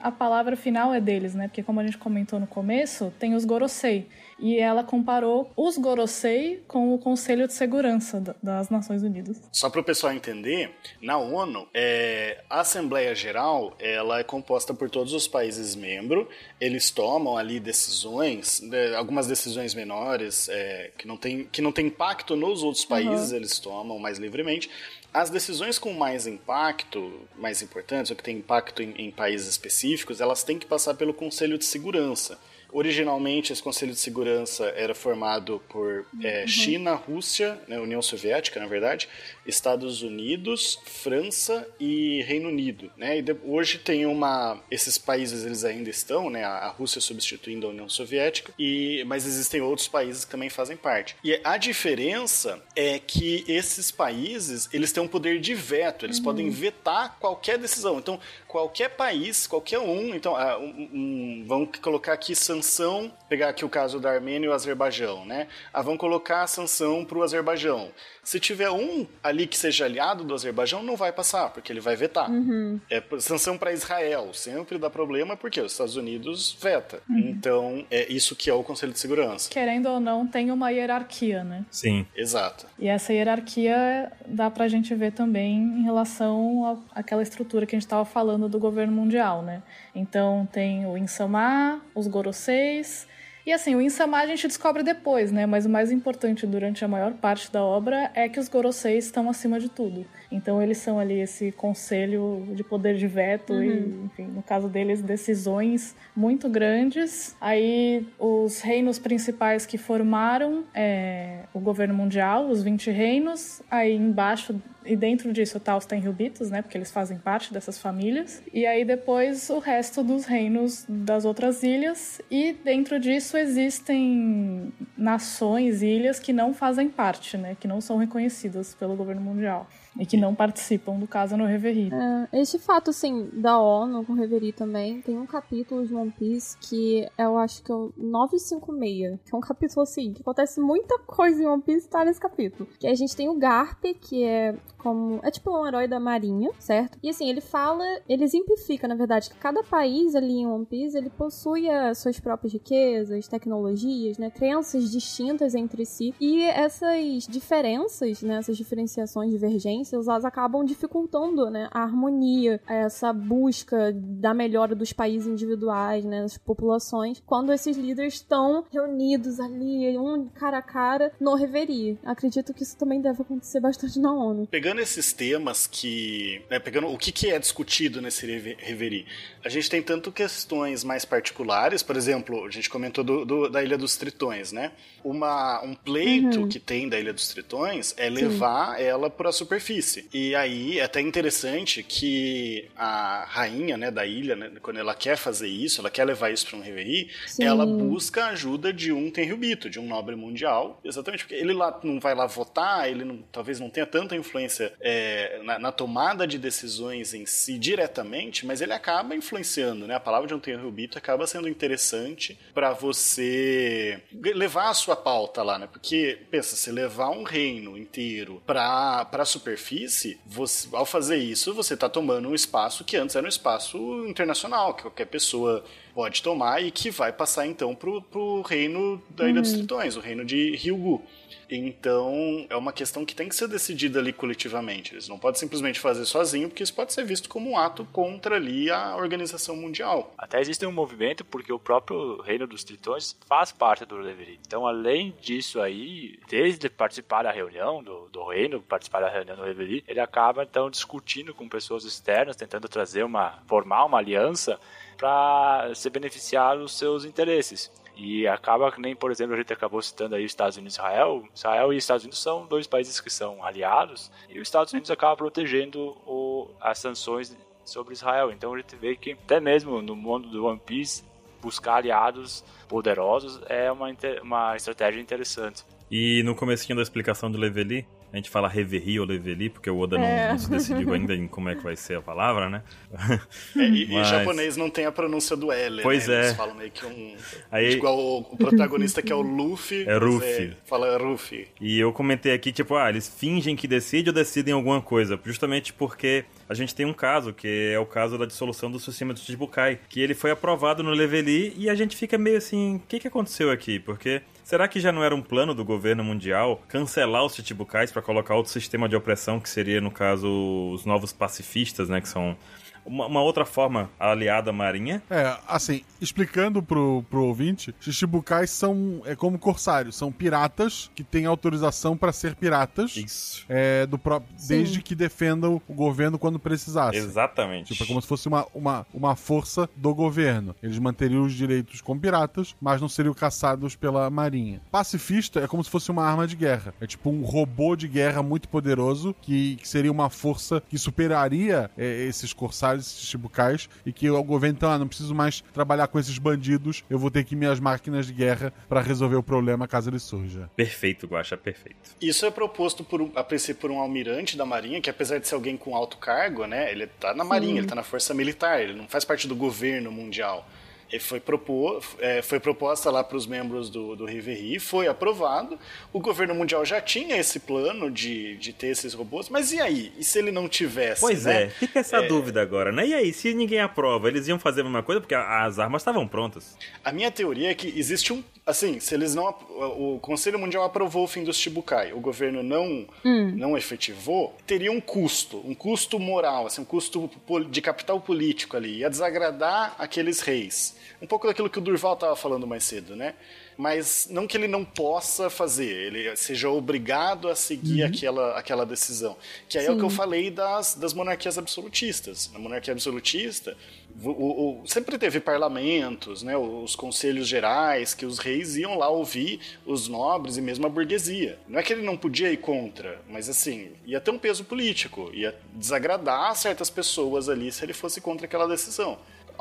Speaker 6: a palavra final é deles, né? Porque como a gente comentou no começo, tem os Gorosei. E ela comparou os Gorosei com o Conselho de Segurança da- das Nações Unidas.
Speaker 2: Só para o pessoal entender, na ONU, é, a Assembleia Geral ela é composta por todos os países membros. Eles tomam ali decisões, né, algumas decisões menores é, que, não tem, que não tem impacto nos outros países,
Speaker 6: Uhum.
Speaker 2: eles tomam mais livremente. As decisões com mais impacto, mais importantes, ou que têm impacto em, em países específicos, elas têm que passar pelo Conselho de Segurança. Originalmente, esse Conselho de Segurança era formado por é, China, Rússia, né, União Soviética, na verdade, Estados Unidos, França e Reino Unido. Né? E de- hoje tem uma. Esses países eles ainda estão, né? a a Rússia substituindo a União Soviética, e, mas existem outros países que também fazem parte. E a diferença é que esses países eles têm um poder de veto, eles podem vetar qualquer decisão. Então, qualquer país, qualquer um, então, ah, um- um- vamos colocar aqui sanção, pegar aqui o caso da Armênia e o Azerbaijão, né? Ah, vamos colocar a sanção para o Azerbaijão. Se tiver um ali que seja aliado do Azerbaijão, não vai passar, porque ele vai vetar.
Speaker 6: Uhum.
Speaker 2: É sanção para Israel, sempre dá problema porque os Estados Unidos veta.
Speaker 6: Uhum.
Speaker 2: Então, é isso que é o Conselho de Segurança.
Speaker 6: Querendo ou não, tem uma hierarquia, né?
Speaker 3: Sim.
Speaker 2: Exato.
Speaker 6: E essa hierarquia dá pra gente ver também em relação à- àquela estrutura que a gente estava falando do governo mundial, né? Então tem o Insamá, os Goroseis. E assim, o Insamá a gente descobre depois, né? Mas o mais importante durante a maior parte da obra é que os Goroseis estão acima de tudo. Então eles são ali esse conselho de poder de veto e,
Speaker 4: Uhum.
Speaker 6: enfim, no caso deles, decisões muito grandes. Aí os reinos principais que formaram é, o governo mundial, os 20 reinos. Aí embaixo e dentro disso tá os Tenryubitos, né? Porque eles fazem parte dessas famílias. E aí depois o resto dos reinos das outras ilhas. E dentro disso existem nações, ilhas que não fazem parte, né? Que não são reconhecidas pelo governo mundial. E que não participam do caso no Reverie.
Speaker 4: É, este fato, assim, da ONU com o Reverie também, tem um capítulo de One Piece que eu acho que é o 956, que é um capítulo, assim, que acontece muita coisa em One Piece tá nesse capítulo. Que a gente tem o Garp, que é como... é tipo um herói da marinha, certo? E assim, ele fala, ele exemplifica, na verdade, que cada país ali em One Piece, ele possui as suas próprias riquezas, tecnologias, né, crenças distintas entre si, e essas diferenças, né, essas diferenciações, divergências, elas acabam dificultando, né, a harmonia, essa busca da melhora dos países individuais, né, das populações, quando esses líderes estão reunidos ali, um cara a cara, no Reverie. Acredito que isso também deve acontecer bastante na ONU.
Speaker 2: Pegando esses temas que. né, pegando o que, que é discutido nesse reve- reverie, a gente tem tanto questões mais particulares, por exemplo, a gente comentou do- do- da Ilha dos Tritões, né? Uma, um pleito
Speaker 14: Uhum.
Speaker 2: que tem da Ilha dos Tritões é
Speaker 14: Sim.
Speaker 2: levar ela para a superfície. E aí é até interessante que a rainha né, da ilha, né, quando ela quer fazer isso, ela quer levar isso para um reverie,
Speaker 14: Sim.
Speaker 2: ela busca a ajuda de um Tenryubito, de um nobre mundial, exatamente porque ele lá não vai lá votar, ele não- talvez não tenha tanta influência é, na, na tomada de decisões em si diretamente, mas ele acaba influenciando, né? A palavra de um Tenryubito acaba sendo interessante para você levar a sua pauta lá, né? Porque pensa, se levar um reino inteiro para para a superfície, você, ao fazer isso, você está tomando um espaço que antes era um espaço internacional, que qualquer pessoa pode tomar e que vai passar então pro, pro reino da Ilha dos
Speaker 14: Uhum.
Speaker 2: Tritões, o reino de Ryugu. Então, é uma questão que tem que ser decidida ali coletivamente. Eles não podem simplesmente fazer sozinho, porque isso pode ser visto como um ato contra ali a organização mundial.
Speaker 7: Até existe um movimento porque o próprio Reino dos Tritões faz parte do Reverie. Então, além disso aí, desde participar da reunião do, do Reino, participar da reunião do Reverie, ele acaba então discutindo com pessoas externas, tentando trazer uma, formar uma aliança para se beneficiar dos seus interesses. E acaba que nem, por exemplo, a gente acabou citando aí os Estados Unidos e Israel. Israel e Estados Unidos são dois países que são aliados, e os Estados Unidos acaba protegendo o, as sanções sobre Israel. Então a gente vê que até mesmo no mundo do One Piece, buscar aliados poderosos é uma, uma estratégia interessante.
Speaker 3: E no comecinho da explicação do Leveli, a gente fala Reverie ou Leveli, porque o Oda não,
Speaker 2: É.
Speaker 3: não se decidiu ainda em como é que vai ser a palavra, né?
Speaker 2: É, e, e
Speaker 3: Mas-
Speaker 2: japonês não tem a pronúncia do L,
Speaker 3: Pois
Speaker 2: né?
Speaker 3: é.
Speaker 2: Eles falam meio que um...
Speaker 3: Aí-
Speaker 2: Igual o, o protagonista que é o Luffy.
Speaker 3: É Ruffy.
Speaker 2: fala Ruffy.
Speaker 3: E eu comentei aqui, tipo, ah, eles fingem que decidem ou decidem alguma coisa. Justamente porque a gente tem um caso, que é o caso da dissolução do sistema do Chichibukai, que ele foi aprovado no Leveli e a gente fica meio assim, o que, que aconteceu aqui? Porque será que já não era um plano do governo mundial cancelar os Chichibukais para colocar outro sistema de opressão, que seria, no caso, os novos pacifistas, né, que são uma, uma outra forma aliada à marinha?
Speaker 1: É, assim, explicando pro, pro ouvinte, Shichibukais são é como corsários, são piratas que têm autorização pra ser piratas.
Speaker 3: Isso.
Speaker 1: É, do pró-
Speaker 3: Sim.
Speaker 1: desde que defendam o governo quando precisasse.
Speaker 3: Exatamente.
Speaker 1: Tipo, é como se fosse uma, uma, uma força do governo. Eles manteriam os direitos como piratas, mas não seriam caçados pela marinha. Pacifista é como se fosse uma arma de guerra. É tipo um robô de guerra muito poderoso que, que seria uma força que superaria é, esses corsários libertar esses Shibukais e que o governo, então, ah, não preciso mais trabalhar com esses bandidos, eu vou ter que ir minhas máquinas de guerra para resolver o problema caso ele surja.
Speaker 3: Perfeito, Guaxa, perfeito.
Speaker 2: Isso é proposto por um, a princípio por um almirante da Marinha, que apesar de ser alguém com alto cargo, né, ele tá na Marinha, ele tá na Força Militar, ele não faz parte do governo mundial. Foi, propor, é, foi proposta lá para os membros do, do Riveri, foi aprovado. O governo mundial já tinha esse plano de, de ter esses robôs, mas e aí? E se ele não tivesse?
Speaker 3: Pois
Speaker 2: né?
Speaker 3: é, fica essa
Speaker 2: É.
Speaker 3: dúvida agora, né? E aí, se ninguém aprova, eles iam fazer a mesma coisa porque as armas estavam prontas.
Speaker 2: A minha teoria é que existe um. Assim, se eles não. O Conselho Mundial aprovou o fim dos Shibukai, o governo não, não efetivou, teria um custo, um custo moral, assim, um custo de capital político ali. Ia desagradar aqueles reis. Um pouco daquilo que o Durval estava falando mais cedo, né? Mas não que ele não possa fazer, ele seja obrigado a seguir aquela, aquela decisão. Que aí é o que eu
Speaker 14: Sim.
Speaker 2: falei das, das monarquias absolutistas. Na monarquia absolutista, o- o- o- sempre teve parlamentos, né, os conselhos gerais, que os reis iam lá ouvir os nobres e mesmo a burguesia. Não é que ele não podia ir contra, mas assim, ia ter um peso político, ia desagradar certas pessoas ali se ele fosse contra aquela decisão.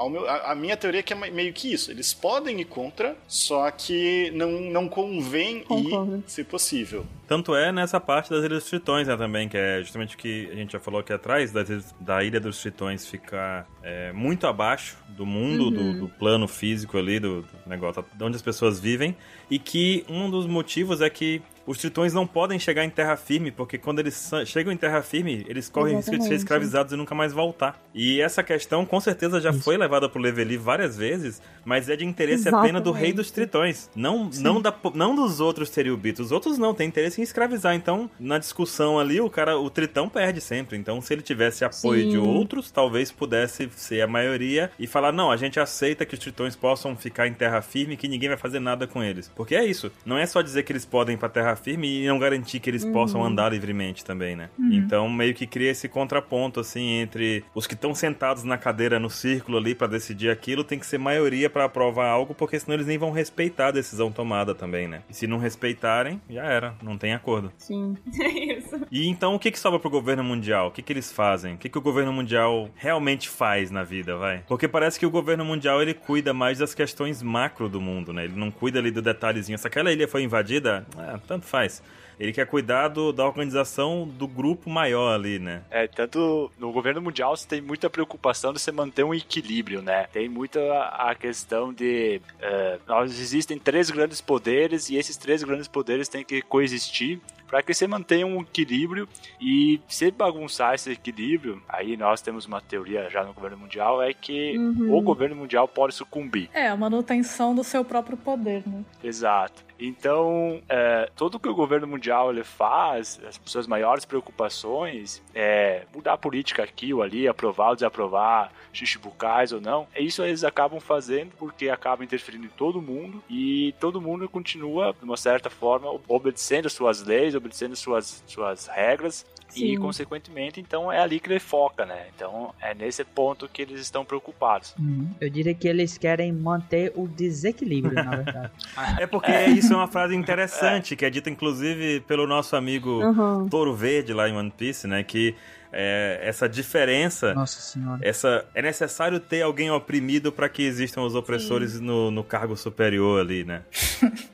Speaker 2: Meu- a, a minha teoria é que é me- meio que isso. Eles podem ir contra, só que não, não convém
Speaker 4: Concordo.
Speaker 2: ir, se possível.
Speaker 3: Tanto é nessa parte das Ilhas dos Tritões, né, também, que é justamente o que a gente já falou aqui atrás, das da Ilha dos Tritões ficar é, muito abaixo do mundo,
Speaker 14: Uhum.
Speaker 3: do, do plano físico ali, do, do negócio, de onde as pessoas vivem, e que um dos motivos é que os tritões não podem chegar em terra firme, porque quando eles chegam em terra firme, eles correm risco de ser
Speaker 14: Exatamente.
Speaker 3: escravizados e nunca mais voltar. E essa questão, com certeza, já foi levada pro Leveli várias vezes, mas é de interesse apenas do rei dos tritões. Não,
Speaker 14: Sim.
Speaker 3: não, da, não dos outros Teriubitos. Os outros não, tem interesse escravizar. Então, na discussão ali, o cara, o tritão perde sempre. Então, se ele tivesse apoio
Speaker 14: Sim.
Speaker 3: de outros, talvez pudesse ser a maioria e falar: não, a gente aceita que os tritões possam ficar em terra firme, que ninguém vai fazer nada com eles. Porque é isso. Não é só dizer que eles podem ir pra terra firme e não garantir que eles
Speaker 14: Uhum.
Speaker 3: possam andar livremente também, né?
Speaker 14: Uhum.
Speaker 3: Então, meio que cria esse contraponto, assim, entre os que estão sentados na cadeira, no círculo ali pra decidir aquilo, tem que ser maioria pra aprovar algo, porque senão eles nem vão respeitar a decisão tomada também, né? E se não respeitarem, já era, não tem acordo.
Speaker 4: Sim. É isso.
Speaker 3: E então o que, que sobra pro governo mundial? O que, que eles fazem? O que, que o governo mundial realmente faz na vida, vai? Porque parece que o governo mundial ele cuida mais das questões macro do mundo, né? Ele não cuida ali do detalhezinho. Se aquela ilha foi invadida, ah, tanto faz. Ele quer cuidar do- da organização do grupo maior ali, né?
Speaker 7: É, tanto no governo mundial você tem muita preocupação de você manter um equilíbrio, né? Tem muita a questão de. é, nós existem três grandes poderes e esses três grandes poderes têm que coexistir para que você mantenha um equilíbrio e se bagunçar esse equilíbrio, aí nós temos uma teoria já no governo mundial, é que
Speaker 6: Uhum.
Speaker 7: o governo mundial pode sucumbir.
Speaker 6: É, a manutenção do seu próprio poder, né?
Speaker 7: Exato. Então, é, tudo que o governo mundial ele faz, as suas maiores preocupações é mudar a política aqui ou ali, aprovar ou desaprovar xixibucais ou não. É Isso eles acabam fazendo porque acabam interferindo em todo mundo e todo mundo continua, de uma certa forma, obedecendo suas leis, obedecendo suas, suas regras. E,
Speaker 5: Sim.
Speaker 7: consequentemente, então é ali que ele foca, né? Então é nesse ponto que eles estão preocupados.
Speaker 5: Uhum. Eu diria que eles querem manter o desequilíbrio, na verdade.
Speaker 3: É porque isso é uma frase interessante, que é dita inclusive pelo nosso amigo
Speaker 5: Uhum.
Speaker 3: Touro Verde lá em One Piece, né? Que é, essa diferença.
Speaker 5: Nossa senhora.
Speaker 3: Essa, é necessário ter alguém oprimido para que existam os opressores no, no cargo superior ali, né?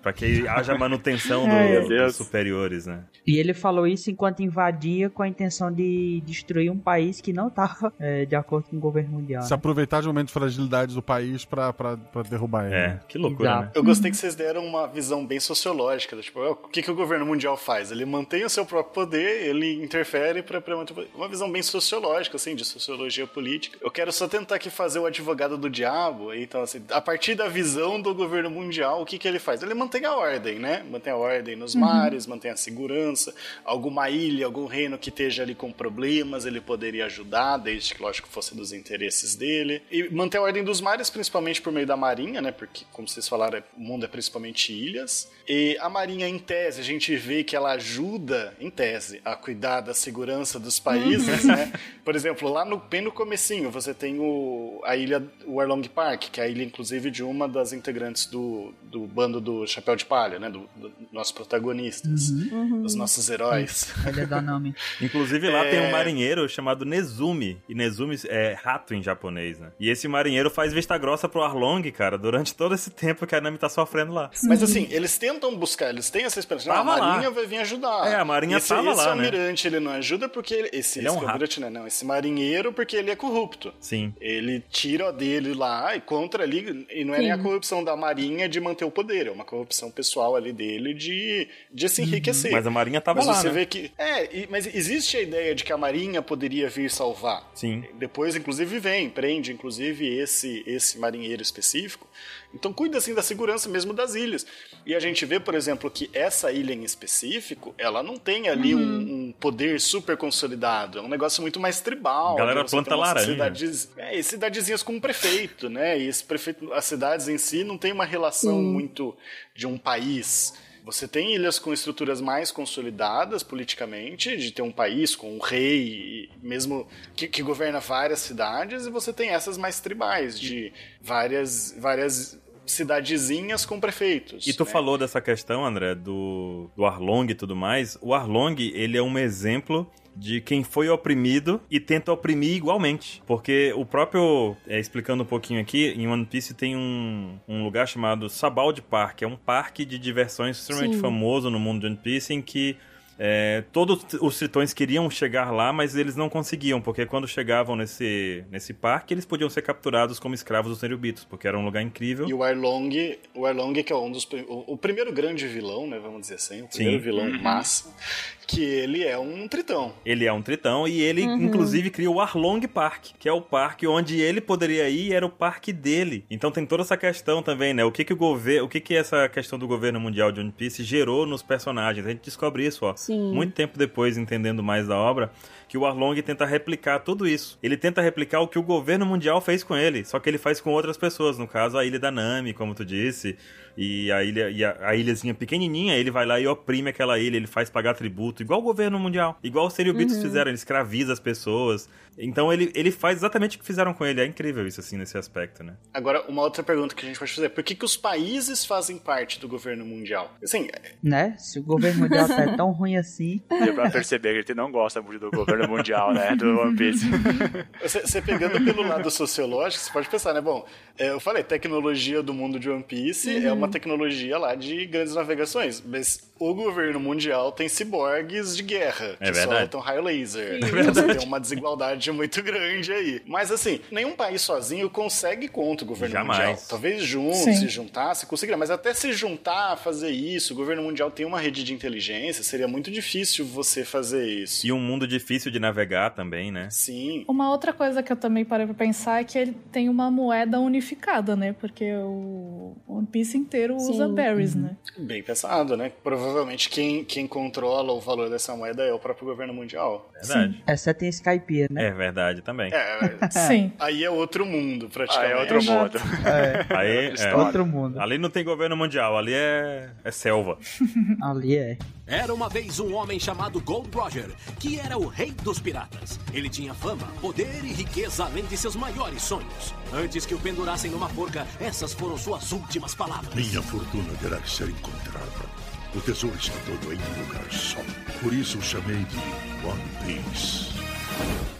Speaker 3: Para que haja manutenção do-
Speaker 5: meu
Speaker 3: dos superiores, né?
Speaker 5: E ele falou isso enquanto invadia com a intenção de destruir um país que não estava de acordo com o governo mundial.
Speaker 1: Se aproveitar de momentos de fragilidade do país pra derrubar ele.
Speaker 3: É,
Speaker 1: né?
Speaker 3: que
Speaker 2: Eu gostei que vocês deram uma visão bem sociológica. do Tipo, o que, que o governo mundial faz? Ele mantém o seu próprio poder, ele interfere para manter o poder. Uma visão bem sociológica, assim, de sociologia política. Eu quero só tentar aqui fazer o advogado do diabo. Então, assim, a partir da visão do governo mundial, o que, que ele faz? Ele mantém a ordem, né? Mantém a ordem nos
Speaker 14: Uhum.
Speaker 2: mares, mantém a segurança. Alguma ilha, algum reino que esteja ali com problemas, ele poderia ajudar, desde que, lógico, fosse dos interesses dele. E manter a ordem dos mares, principalmente por meio da marinha, né? Porque, como vocês falaram, o mundo é principalmente ilhas. E a marinha, em tese, a gente vê que ela ajuda, em tese, a cuidar da segurança dos países,
Speaker 14: Uhum.
Speaker 2: né? Por exemplo, lá no, bem no comecinho, você tem o, a ilha Warlong Park, que é a ilha, inclusive, de uma das integrantes do, do bando do Chapéu de Palha, né? Do, do nossos protagonistas,
Speaker 5: Uhum.
Speaker 2: dos nossos heróis.
Speaker 5: Ele é da Nami.
Speaker 3: Inclusive lá
Speaker 2: É.
Speaker 3: tem um marinheiro chamado Nezumi. E Nezumi é rato em japonês, né? E esse marinheiro faz vista grossa pro Arlong, cara, durante todo esse tempo que a Nami tá sofrendo lá.
Speaker 2: Mas assim, eles tentam buscar, eles têm essa esperança. Não, a
Speaker 3: Tava lá.
Speaker 2: Marinha vai vir ajudar.
Speaker 3: É, a Marinha
Speaker 2: esse,
Speaker 3: tava
Speaker 2: esse
Speaker 3: lá, né?
Speaker 2: almirante, ele não ajuda porque ele, esse,
Speaker 3: Ele é um
Speaker 2: esse almirante, né? Não, esse marinheiro porque ele é corrupto.
Speaker 3: Sim.
Speaker 2: Ele tira dele lá e contra ali, e não é nem a
Speaker 4: Sim.
Speaker 2: corrupção da Marinha de manter o poder, é uma corrupção pessoal ali dele de, de se enriquecer.
Speaker 3: Mas a Marinha tava
Speaker 2: mas
Speaker 3: lá,
Speaker 2: você
Speaker 3: né?
Speaker 2: vê que. É, e- mas existe a ideia de que a Marinha poderia vir salvar.
Speaker 3: Sim.
Speaker 2: Depois, inclusive, vem, prende, inclusive, esse, esse marinheiro específico. Então, cuida, assim, da segurança mesmo das ilhas. E a gente vê, por exemplo, que essa ilha em específico, ela não tem ali
Speaker 3: Uhum.
Speaker 2: um, um poder super consolidado. É um negócio muito mais tribal.
Speaker 3: A galera
Speaker 2: né?
Speaker 3: Planta laranja.
Speaker 2: Cidades, é, e cidadezinhas com um prefeito, né? E esse prefeito, as cidades em si não tem uma relação
Speaker 4: Sim.
Speaker 2: muito de um país. Você tem ilhas com estruturas mais consolidadas politicamente, de ter um país com um rei, mesmo que, que governa várias cidades, e você tem essas mais tribais, de várias, várias cidadezinhas com prefeitos.
Speaker 3: E tu
Speaker 2: né?
Speaker 3: falou dessa questão, André, do, do Arlong e tudo mais. O Arlong, ele é um exemplo de quem foi oprimido e tenta oprimir igualmente. Porque o próprio, é, explicando um pouquinho aqui, em One Piece tem um, um lugar chamado Sabald Park. É um parque de diversões extremamente
Speaker 4: Sim.
Speaker 3: famoso no mundo de One Piece, em que é, todos os tritões queriam chegar lá, mas eles não conseguiam, porque quando chegavam nesse, nesse parque, eles podiam ser capturados como escravos dos Nerubitos, porque era um lugar incrível.
Speaker 2: E o Arlong, o Arlong que é um dos o, o primeiro grande vilão, né, vamos dizer assim, o primeiro
Speaker 3: Sim.
Speaker 2: vilão
Speaker 3: Uhum.
Speaker 2: massa, que ele é um tritão.
Speaker 3: Ele é um tritão e ele,
Speaker 2: Uhum.
Speaker 3: inclusive, cria o Arlong Park, que é o parque onde ele poderia ir e era o parque dele. Então tem toda essa questão também, né? O que que o governo, o que que essa questão do governo mundial de One Piece gerou nos personagens? A gente descobre isso, ó.
Speaker 4: Sim.
Speaker 3: Muito tempo depois, entendendo mais da obra, que o Arlong tenta replicar tudo isso. Ele tenta replicar o que o governo mundial fez com ele, só que ele faz com outras pessoas, no caso a ilha da Nami, como tu disse, e a ilha e a, a ilhazinha pequenininha, ele vai lá e oprime aquela ilha, ele faz pagar tributo, igual o governo mundial, igual os Seriobitos
Speaker 4: Uhum.
Speaker 3: fizeram, ele escraviza as pessoas. Então ele, ele faz exatamente o que fizeram com ele, é incrível isso assim nesse aspecto, né?
Speaker 2: Agora, uma outra pergunta que a gente pode fazer, por que, que os países fazem parte do governo mundial? Assim,
Speaker 5: Né? Se o governo mundial tá tão ruim assim.
Speaker 7: Deu pra perceber que ele não gosta muito do governo mundial, né? Do One Piece.
Speaker 2: Você, você pegando pelo lado sociológico, você pode pensar, né? Bom, é, eu falei, tecnologia do mundo de One Piece
Speaker 4: Uhum.
Speaker 2: é uma tecnologia lá de grandes navegações, mas o governo mundial tem ciborgues de guerra,
Speaker 3: É
Speaker 2: que
Speaker 3: verdade.
Speaker 2: soltam raio laser.
Speaker 3: É verdade.
Speaker 2: Tem uma desigualdade muito grande aí. Mas assim, nenhum país sozinho consegue contra o governo
Speaker 3: Jamais.
Speaker 2: mundial. Talvez junto,
Speaker 6: Sim.
Speaker 2: se juntasse, conseguiria, mas até se juntar, fazer isso, o governo mundial tem uma rede de inteligência, seria muito difícil você fazer isso.
Speaker 3: E um mundo difícil de navegar também, né?
Speaker 2: Sim.
Speaker 6: Uma outra coisa que eu também parei pra pensar é que ele tem uma moeda unificada, né? Porque o One Piece inteiro usa
Speaker 4: Sim.
Speaker 6: berries, né?
Speaker 2: Bem pensado, né? Provavelmente quem, quem controla o valor dessa moeda é o próprio governo mundial.
Speaker 3: Verdade.
Speaker 5: Exceto em Skypiea, né?
Speaker 3: É verdade também.
Speaker 2: É,
Speaker 6: Sim.
Speaker 2: aí é outro mundo, praticamente.
Speaker 7: Ah, é outro
Speaker 6: Exato.
Speaker 7: mundo.
Speaker 5: É.
Speaker 3: Aí, é,
Speaker 7: História.
Speaker 5: Outro mundo.
Speaker 3: ali não tem governo mundial, ali é, é selva.
Speaker 5: Ali é.
Speaker 9: Era uma vez um homem chamado Gold Roger, que era o rei dos piratas. Ele tinha fama, poder e riqueza além de seus maiores sonhos. Antes que o pendurassem numa forca, essas foram suas últimas palavras.
Speaker 10: Minha fortuna terá que ser encontrada. O tesouro está todo em um lugar só. Por isso o chamei de One Piece.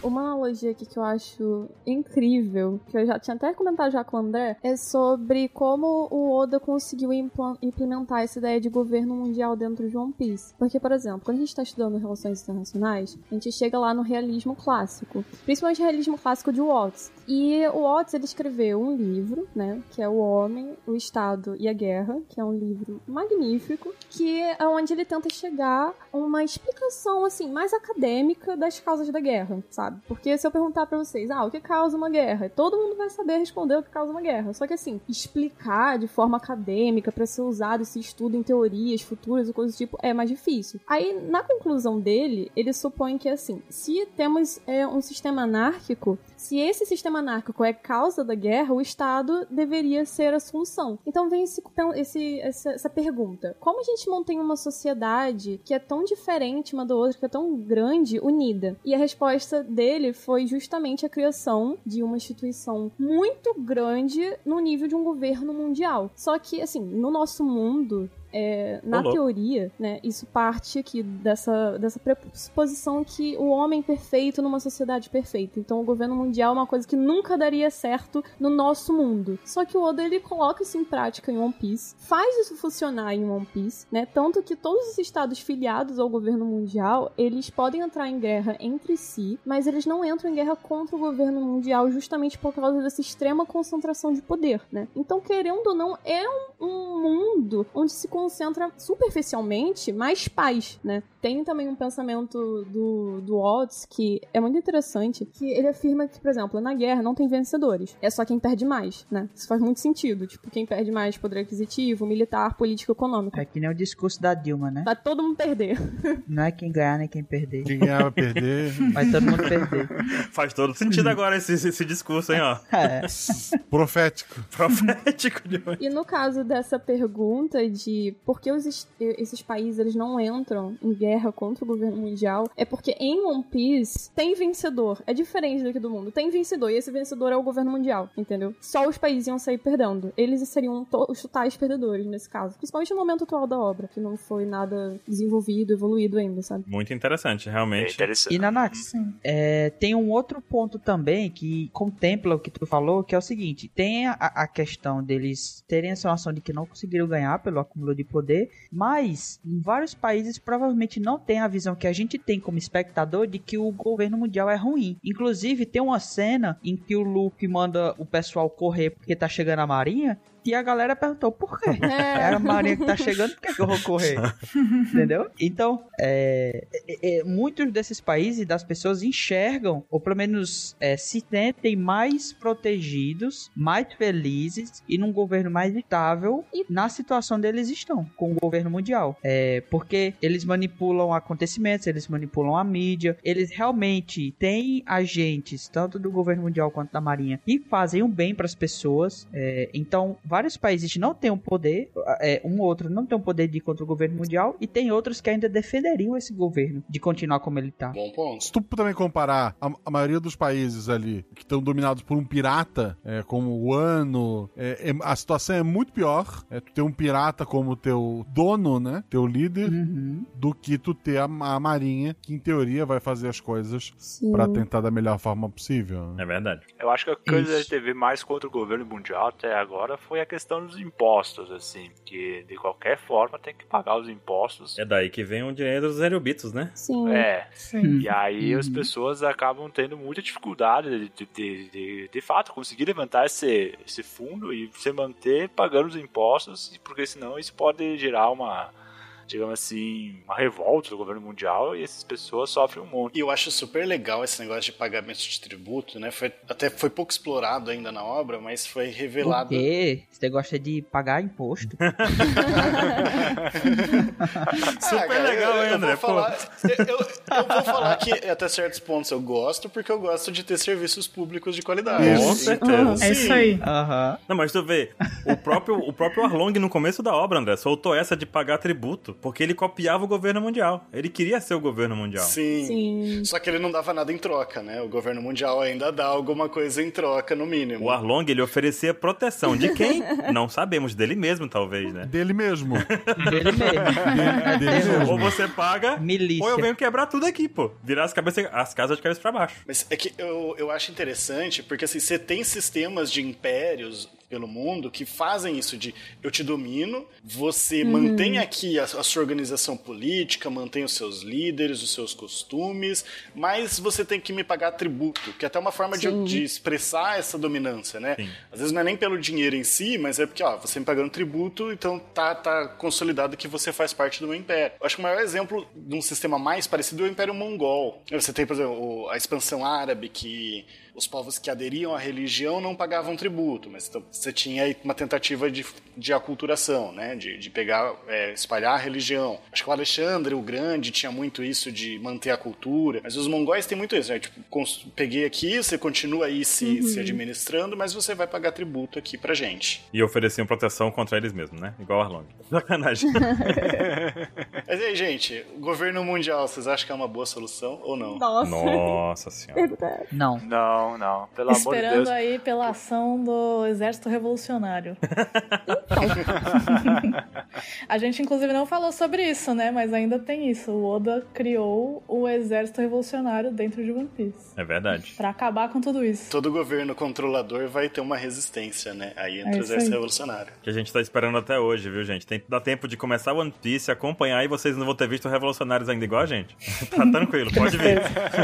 Speaker 4: Uma analogia aqui que eu acho incrível, que eu já tinha até comentado já com o André, é sobre como o Oda conseguiu implementar essa ideia de governo mundial dentro de One Piece. Porque, por exemplo, quando a gente está estudando relações internacionais, a gente chega lá no realismo clássico, principalmente o realismo clássico de Watts. E o Watts ele escreveu um livro, né, que é O Homem, o Estado e a Guerra, que é um livro magnífico, que é onde ele tenta chegar a uma explicação assim mais acadêmica das causas da guerra, sabe? Porque se eu perguntar pra vocês, ah, o que causa uma guerra? Todo mundo vai saber responder o que causa uma guerra. Só que assim, explicar de forma acadêmica pra ser usado esse estudo em teorias futuras e coisas do tipo é mais difícil. Aí, na conclusão dele, ele supõe que assim, se temos é, um sistema anárquico, se esse sistema anárquico é causa da guerra, o Estado deveria ser a solução. Então vem esse, esse- essa, essa pergunta: como a gente mantém uma sociedade que é tão diferente uma da outra, que é tão grande, unida? E a resposta dele foi justamente a criação de uma instituição muito grande no nível de um governo mundial. Só que, assim, no nosso mundo, é, na
Speaker 3: louco.
Speaker 4: teoria, né, isso parte aqui dessa, dessa pressuposição que o homem perfeito numa sociedade perfeita. Então o governo mundial é uma coisa que nunca daria certo no nosso mundo. Só que o Oda ele coloca isso em prática em One Piece, faz isso funcionar em One Piece, né? Tanto que todos os estados filiados ao governo mundial, eles podem entrar em guerra entre si, mas eles não entram em guerra contra o governo mundial justamente por causa dessa extrema concentração de poder, né? Então, querendo ou não, é um, um mundo onde se concentra superficialmente mais paz, né? Tem também um pensamento do, do Watts que é muito interessante, que ele afirma que, por exemplo, na guerra não tem vencedores, é só quem perde mais, né? Isso faz muito sentido, tipo, quem perde mais poder aquisitivo, militar, político, econômico.
Speaker 5: É que nem o discurso da Dilma, né?
Speaker 4: Vai todo mundo perder.
Speaker 5: Não é quem ganhar nem quem perder.
Speaker 1: Quem ganhar vai perder.
Speaker 5: Vai todo mundo perder.
Speaker 3: Faz todo sentido agora esse, esse, esse discurso, hein, ó.
Speaker 5: É.
Speaker 1: Profético.
Speaker 3: Profético de
Speaker 4: E no caso dessa pergunta de por que os es- esses países eles não entram em guerra contra o governo mundial, é porque em One Piece tem vencedor. É diferente do que do mundo. Tem vencedor, e esse vencedor é o governo mundial, entendeu? Só os países iam sair perdendo. Eles seriam to- os totais perdedores nesse caso. Principalmente no momento atual da obra, que não foi nada desenvolvido, evoluído ainda, sabe?
Speaker 3: Muito interessante, realmente.
Speaker 5: E Nanax, é, tem um outro ponto também que contempla o que tu falou, que é o seguinte: tem a, a questão deles terem essa noção de que não conseguiram ganhar pelo acúmulo de poder, mas em vários países provavelmente não tem a visão que a gente tem como espectador de que o governo mundial é ruim. Inclusive, tem uma cena em que o Luffy manda o pessoal correr porque tá chegando a marinha. E a galera perguntou, por quê? É a marinha que tá chegando, por que, que eu vou correr? Entendeu? Então, é, é, é, muitos desses países e das pessoas enxergam, ou pelo menos é, se sentem mais protegidos, mais felizes e num governo mais estável na situação deles estão, com o governo mundial. É, porque eles manipulam acontecimentos, eles manipulam a mídia, eles realmente têm agentes, tanto do governo mundial quanto da marinha, que fazem o bem para as pessoas. É, então, vários países não têm o poder, é, um ou outro não tem o poder de ir contra o governo mundial, e tem outros que ainda defenderiam esse governo de continuar como ele tá.
Speaker 2: Bom ponto.
Speaker 1: Se tu também comparar a, a maioria dos países ali que estão dominados por um pirata, é, como o Ano, é, é- a situação é muito pior. É, tu ter um pirata como teu dono, né? Teu líder, do que tu ter a, a marinha, que em teoria vai fazer as coisas pra tentar da melhor forma possível.
Speaker 3: É verdade.
Speaker 7: Eu acho que a coisa que a
Speaker 1: Isso.
Speaker 7: gente teve mais contra o governo mundial até agora foi a questão dos impostos, assim, que de qualquer forma tem que pagar os impostos.
Speaker 3: É daí que vem o dinheiro dos aerobitos, né?
Speaker 4: Sim.
Speaker 7: É.
Speaker 3: Sim.
Speaker 7: E aí
Speaker 3: Uhum.
Speaker 7: as pessoas acabam tendo muita dificuldade de, de, de, de, de fato conseguir levantar esse, esse fundo e se manter pagando os impostos, porque senão isso pode gerar uma, digamos assim, uma revolta do governo mundial e essas pessoas sofrem um monte.
Speaker 2: E eu acho super legal esse negócio de pagamento de tributo, né? Foi, até foi pouco explorado ainda na obra, mas foi
Speaker 5: Por
Speaker 2: revelado.
Speaker 5: quê? Você gosta de pagar imposto?
Speaker 2: Super
Speaker 3: legal, hein, André?
Speaker 2: Eu vou, falar, eu, eu vou falar que até certos pontos eu gosto, porque eu gosto de ter serviços públicos de qualidade.
Speaker 3: Com
Speaker 2: Então,
Speaker 3: certeza.
Speaker 2: É isso aí.
Speaker 3: Não, mas tu vê, o próprio, o próprio Arlong no começo da obra, André, soltou essa de pagar tributo, porque ele copiava o governo mundial. Ele queria ser o governo mundial.
Speaker 2: Sim. Só que ele não dava nada em troca, né? O governo mundial ainda dá alguma coisa em troca, no mínimo.
Speaker 3: O Arlong, ele oferecia proteção. De quem? Não sabemos. Dele mesmo, talvez, né?
Speaker 1: Dele mesmo.
Speaker 5: Dele mesmo.
Speaker 1: Dele mesmo.
Speaker 3: Ou você paga,
Speaker 5: Milícia.
Speaker 3: ou eu venho quebrar tudo aqui, pô. Virar as, cabeças, as casas de cabeça pra baixo.
Speaker 2: Mas é que eu, eu acho interessante, porque assim, você tem sistemas de impérios pelo mundo que fazem isso de eu te domino, você
Speaker 14: Uhum.
Speaker 2: mantém aqui a, a sua organização política, mantém os seus líderes, os seus costumes, mas você tem que me pagar tributo, que é até uma forma de,
Speaker 14: Sim.
Speaker 2: de expressar essa dominância, né? Às vezes não é nem pelo dinheiro em si, mas é porque, ó, você me pagando tributo, então tá, tá consolidado que você faz parte do meu império. Eu acho que o maior exemplo de um sistema mais parecido é o Império Mongol. Você tem, por exemplo, a expansão árabe, que os povos que aderiam à religião não pagavam tributo, mas então você tinha aí uma tentativa de, de aculturação, né? De, de pegar, é, espalhar a religião. Acho que o Alexandre o Grande tinha muito isso de manter a cultura, mas os mongóis têm muito isso, né? Tipo, peguei aqui, você continua aí se,
Speaker 3: Uhum.
Speaker 2: se administrando, mas você vai pagar tributo aqui pra gente.
Speaker 3: E ofereciam proteção contra eles mesmos, né? Igual o Arlong. Sacanagem.
Speaker 2: Mas e aí, gente, o governo mundial, vocês acham que é uma boa solução ou não?
Speaker 4: Nossa.
Speaker 3: Nossa senhora.
Speaker 5: Não.
Speaker 7: Não, não. Pelo amor de
Speaker 6: Esperando
Speaker 7: Deus.
Speaker 6: aí pela ação do exército revolucionário. A gente, inclusive, não falou sobre isso, né? Mas ainda tem isso. O Oda criou o exército revolucionário dentro de One Piece.
Speaker 3: É verdade.
Speaker 6: Pra acabar com tudo isso.
Speaker 2: Todo governo controlador vai ter uma resistência, né? Aí entra
Speaker 6: É
Speaker 2: o exército
Speaker 6: aí.
Speaker 2: revolucionário.
Speaker 3: Que a gente tá esperando até hoje, viu, gente? Tem, dá tempo de começar One Piece, acompanhar e vocês não vão ter visto Revolucionários ainda igual a gente. tá tranquilo, pode vir.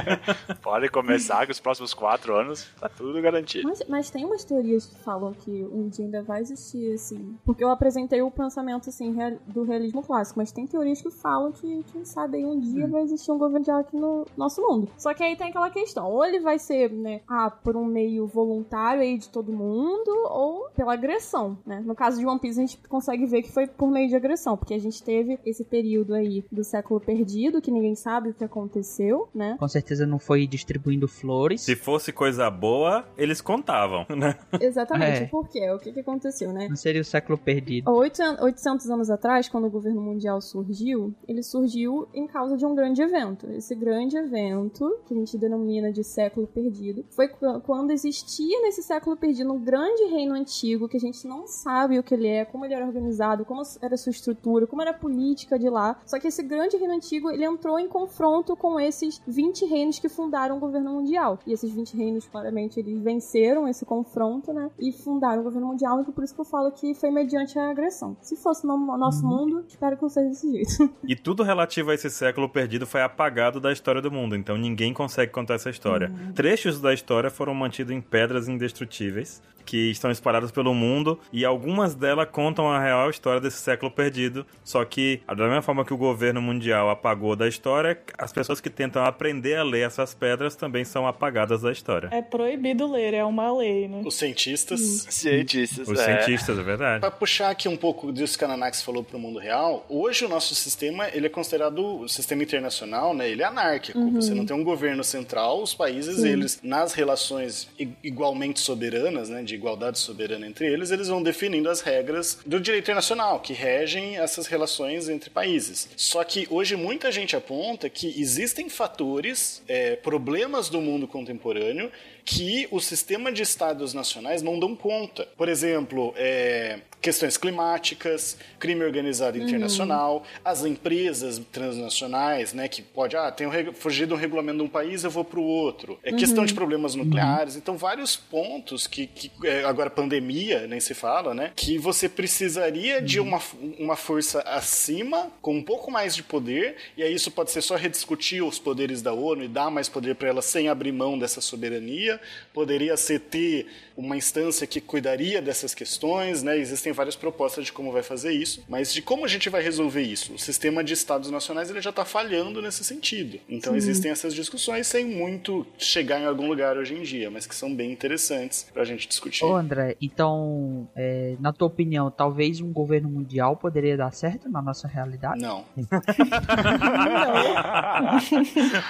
Speaker 7: Pode começar que os próximos quatro anos tá tudo garantido.
Speaker 4: Mas, mas tem umas teorias que falam que um dia ainda vai existir, assim. Porque eu apresentei o pensamento, assim, do realismo clássico. Mas tem teorias que falam que, quem sabe, aí um dia vai existir um governo de aqui no nosso mundo. Só que aí tem aquela questão. Ou ele vai ser, né, ah, por um meio voluntário aí de todo mundo, ou pela agressão, né? No caso de One Piece, a gente consegue ver que foi por meio de agressão. Porque a gente teve esse período aí do século perdido, que ninguém sabe o que aconteceu, né?
Speaker 5: Com certeza não foi distribuindo flores.
Speaker 3: Se fosse coisa boa, eles contavam, né?
Speaker 4: Exatamente.
Speaker 5: É.
Speaker 4: Por quê? O que, que aconteceu, né?
Speaker 5: Não seria o século perdido.
Speaker 4: Há 800 800 anos atrás, quando o governo mundial surgiu, ele surgiu em causa de um grande evento. Esse grande evento, que a gente denomina de século perdido, foi qu- quando existia nesse século perdido um grande reino antigo que a gente não sabe o que ele é, como ele era organizado, como era a sua estrutura, como era a política de lá. Só que esse grande reino antigo, ele entrou em confronto com esses 20 reinos que fundaram o governo mundial. E esses 20 reinos, claramente, eles venceram esse confronto, né? E fundaram o governo mundial, e por isso que eu falo que foi mediante a agressão. Se fosse no nosso mundo, espero que não seja desse jeito.
Speaker 3: E tudo relativo a esse século perdido foi apagado da história do mundo, então ninguém consegue contar essa história. Trechos da história foram mantidos em pedras indestrutíveis, que estão espalhadas pelo mundo, e algumas delas contam a real história desse século perdido. Só que, da mesma forma que o governo mundial apagou da história, as pessoas que tentam aprender a ler essas pedras também são apagadas da história.
Speaker 6: É proibido ler, é uma lei, né?
Speaker 2: Os cientistas.
Speaker 7: Cientistas,
Speaker 3: Os
Speaker 7: é.
Speaker 3: cientistas, é verdade.
Speaker 2: Pra puxar aqui um pouco disso que a Nanax falou pro mundo real, hoje o nosso sistema, ele é considerado o sistema internacional, né? Ele é anárquico.
Speaker 6: Uhum.
Speaker 2: Você não tem um governo central, os países,
Speaker 6: Sim.
Speaker 2: eles, nas relações igualmente soberanas, né? De igualdade soberana entre eles, eles vão definindo as regras do direito internacional, que regem essas relações entre países. Só que hoje muita gente aponta que existem fatores, é, problemas do mundo contemporâneo, que o sistema de estados nacionais não dão conta. Por exemplo, é, questões climáticas, crime organizado
Speaker 6: Uhum.
Speaker 2: internacional, as empresas transnacionais, né, que pode, ah, tem um, reg- fugir de um regulamento de um país, eu vou para o outro. É questão
Speaker 6: Uhum.
Speaker 2: de problemas nucleares, então vários pontos que, que é, agora pandemia, nem se fala, né, que você precisaria de uma, uma força acima, com um pouco mais de poder, e aí isso pode ser só rediscutir os poderes da ONU e dar mais poder para ela sem abrir mão dessa soberania, poderia ser ter uma instância que cuidaria dessas questões, né? Existem várias propostas de como vai fazer isso, mas de como a gente vai resolver isso? O sistema de estados nacionais ele já está falhando nesse sentido. Então
Speaker 5: Sim.
Speaker 2: existem essas discussões sem muito chegar em algum lugar hoje em dia, mas que são bem interessantes para a gente discutir.
Speaker 5: Ô André, então, é, na tua opinião, talvez um governo mundial poderia dar certo na nossa realidade?
Speaker 2: Não.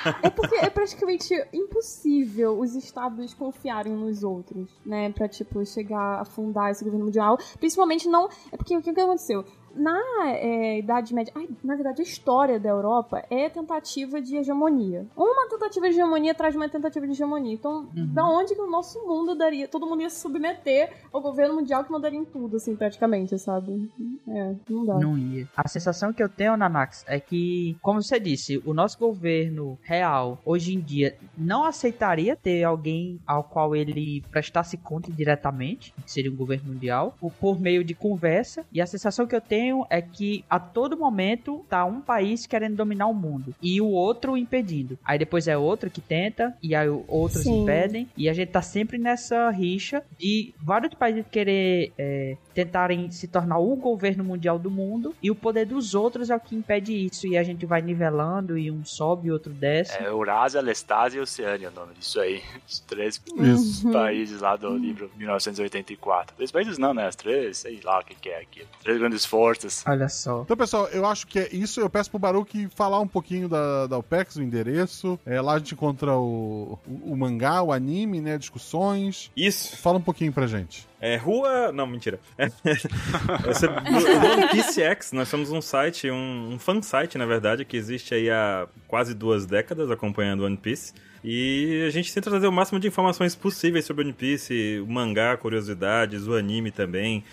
Speaker 4: É porque é praticamente impossível os estados confiarem nos outros, né? Pra, tipo, chegar a fundar esse governo mundial. Principalmente não. É porque o que aconteceu? Na é, Idade Média, ai, na verdade, a história da Europa é tentativa de hegemonia. Uma tentativa de hegemonia traz uma tentativa de hegemonia. Então, da onde que o nosso mundo daria? Todo mundo ia se submeter ao governo mundial que mandaria em tudo, assim, praticamente, sabe? É, não dá.
Speaker 5: Não ia. A sensação que eu tenho, Nanax, é que, como você disse, o nosso governo real, hoje em dia, não aceitaria ter alguém ao qual ele prestasse conta diretamente, que seria um governo mundial, por meio de conversa. E a sensação que eu tenho é que a todo momento tá um país querendo dominar o mundo e o outro impedindo. Aí depois é outro que tenta e aí outros
Speaker 4: Sim.
Speaker 5: impedem. E a gente tá sempre nessa rixa de vários países querer é, tentarem se tornar o governo mundial do mundo e o poder dos outros é o que impede isso. E a gente vai nivelando e um sobe e outro desce.
Speaker 7: É Eurásia, Lestásia e Oceânia, o nome disso aí. Os três
Speaker 5: Isso.
Speaker 7: países lá do livro 1984. Três países não, né? Os três, sei lá o que, que é aqui. Três grandes forças.
Speaker 5: Olha só.
Speaker 1: Então, pessoal, eu acho que é isso. Eu peço pro Baruque falar um pouquinho da, da OPEX, o endereço. É, lá a gente encontra o, o, o mangá, o anime, né? Discussões.
Speaker 3: Isso.
Speaker 1: Fala um pouquinho pra gente.
Speaker 3: É rua. Não, mentira. É, Esse o One Piece X. Nós somos um site, um, um fansite, na verdade, que existe aí há quase duas décadas acompanhando One Piece. E a gente tenta trazer o máximo de informações possíveis sobre One Piece, o mangá, curiosidades, o anime também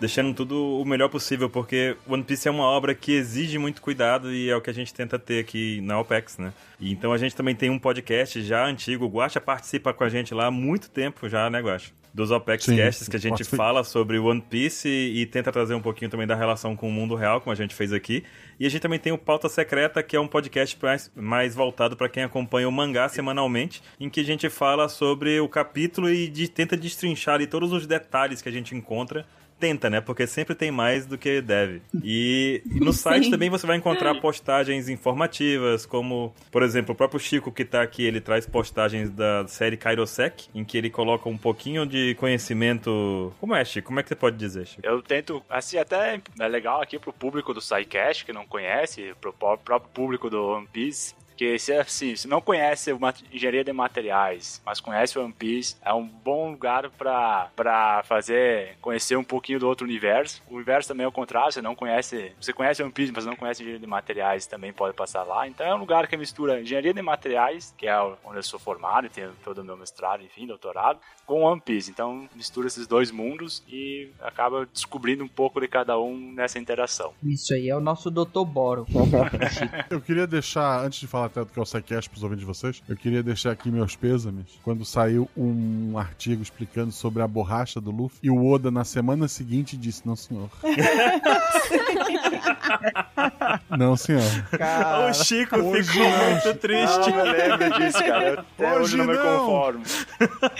Speaker 3: deixando tudo o melhor possível, porque One Piece é uma obra que exige muito cuidado e é o que a gente tenta ter aqui na OPEX, né? E então a gente também tem um podcast já antigo, o Guacha participa com a gente lá há muito tempo já, né, Guacha? Dos OPEX
Speaker 1: Sim,
Speaker 3: Casts que a gente
Speaker 1: participa-
Speaker 3: fala sobre One Piece e, e tenta trazer um pouquinho também da relação com o mundo real, como a gente fez aqui. E a gente também tem o Pauta Secreta, que é um podcast mais, mais voltado para quem acompanha o mangá semanalmente, em que a gente fala sobre o capítulo e de- tenta destrinchar ali todos os detalhes que a gente encontra tenta, né? Porque sempre tem mais do que deve. E, e no site
Speaker 14: Sim.
Speaker 3: também você vai encontrar postagens informativas, como, por exemplo, o próprio Chico que tá aqui, ele traz postagens da série Kairosek, em que ele coloca um pouquinho de conhecimento. Como é, Chico? Como é que você pode dizer, Chico?
Speaker 7: Eu tento, assim, até é legal aqui pro público do SciCast, que não conhece, pro próprio público do One Piece, que se, assim, se não conhece uma engenharia de materiais, mas conhece o One Piece, é um bom lugar pra fazer, conhecer um pouquinho do outro universo. O universo também é o contrário, você não conhece, você conhece One Piece, mas não conhece engenharia de materiais, também pode passar lá. Então é um lugar que mistura engenharia de materiais, que é onde eu sou formado e tenho todo o meu mestrado, enfim, doutorado, com One Piece. Então mistura esses dois mundos e acaba descobrindo um pouco de cada um nessa interação.
Speaker 5: Isso aí é o nosso Dr. Boro.
Speaker 1: Eu queria deixar, antes de falar até do que é o SciCast pros ouvintes de vocês, eu queria deixar aqui meus pêsames. Quando saiu um artigo explicando sobre a borracha do Luffy, e o Oda na semana seguinte disse: Não, senhor. Não, senhor.
Speaker 3: o Chico ficou
Speaker 1: não.
Speaker 3: muito triste.
Speaker 7: Ah, eu lembro disso, cara. Até hoje,
Speaker 1: Hoje
Speaker 7: não me
Speaker 1: não.
Speaker 7: conformo.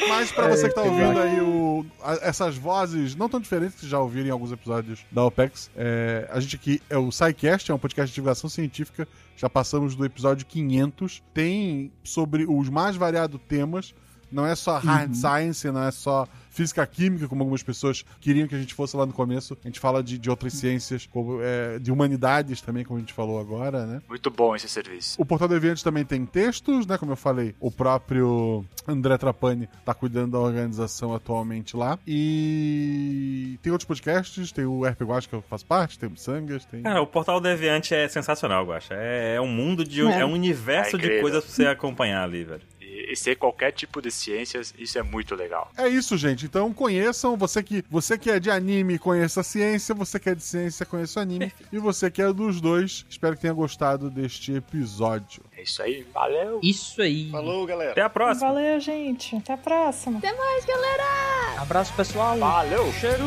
Speaker 1: Mas pra você que tá
Speaker 5: É,
Speaker 1: ouvindo aí o, a- essas vozes não tão diferentes que já ouviram em alguns episódios da OPEX, é, a gente aqui é o SciCast, é um podcast de divulgação científica. Já passamos do episódio 500. Tem sobre os mais variados temas. Não é só hard
Speaker 5: Uhum.
Speaker 1: science, não é só física química, como algumas pessoas queriam que a gente fosse lá no começo. A gente fala de, de outras ciências, como, é, de humanidades também, como a gente falou agora, né?
Speaker 7: Muito bom esse serviço.
Speaker 1: O Portal Deviante também tem textos, né? Como eu falei, o próprio André Trapani tá cuidando da organização atualmente lá. E tem outros podcasts, tem o RP Guacha que eu faço parte, tem o Sangas, tem...
Speaker 3: Cara, o Portal Deviante é sensacional, Guacha. É, é um mundo de.
Speaker 1: É.
Speaker 3: É, um universo
Speaker 7: É
Speaker 3: de coisas pra você acompanhar ali, velho.
Speaker 7: E, ser qualquer tipo de ciências, isso é muito legal.
Speaker 1: É isso, gente. Então conheçam. Você que, você que é de anime, conheça a ciência. Você que é de ciência, conheça o anime. E você que é dos dois, espero que tenha gostado deste episódio.
Speaker 7: É isso aí, valeu.
Speaker 5: Isso aí.
Speaker 2: Falou, galera.
Speaker 3: Até a próxima.
Speaker 6: Valeu, gente. Até a próxima.
Speaker 4: Até mais, galera!
Speaker 5: Abraço, pessoal.
Speaker 7: Valeu.
Speaker 5: Cheiro.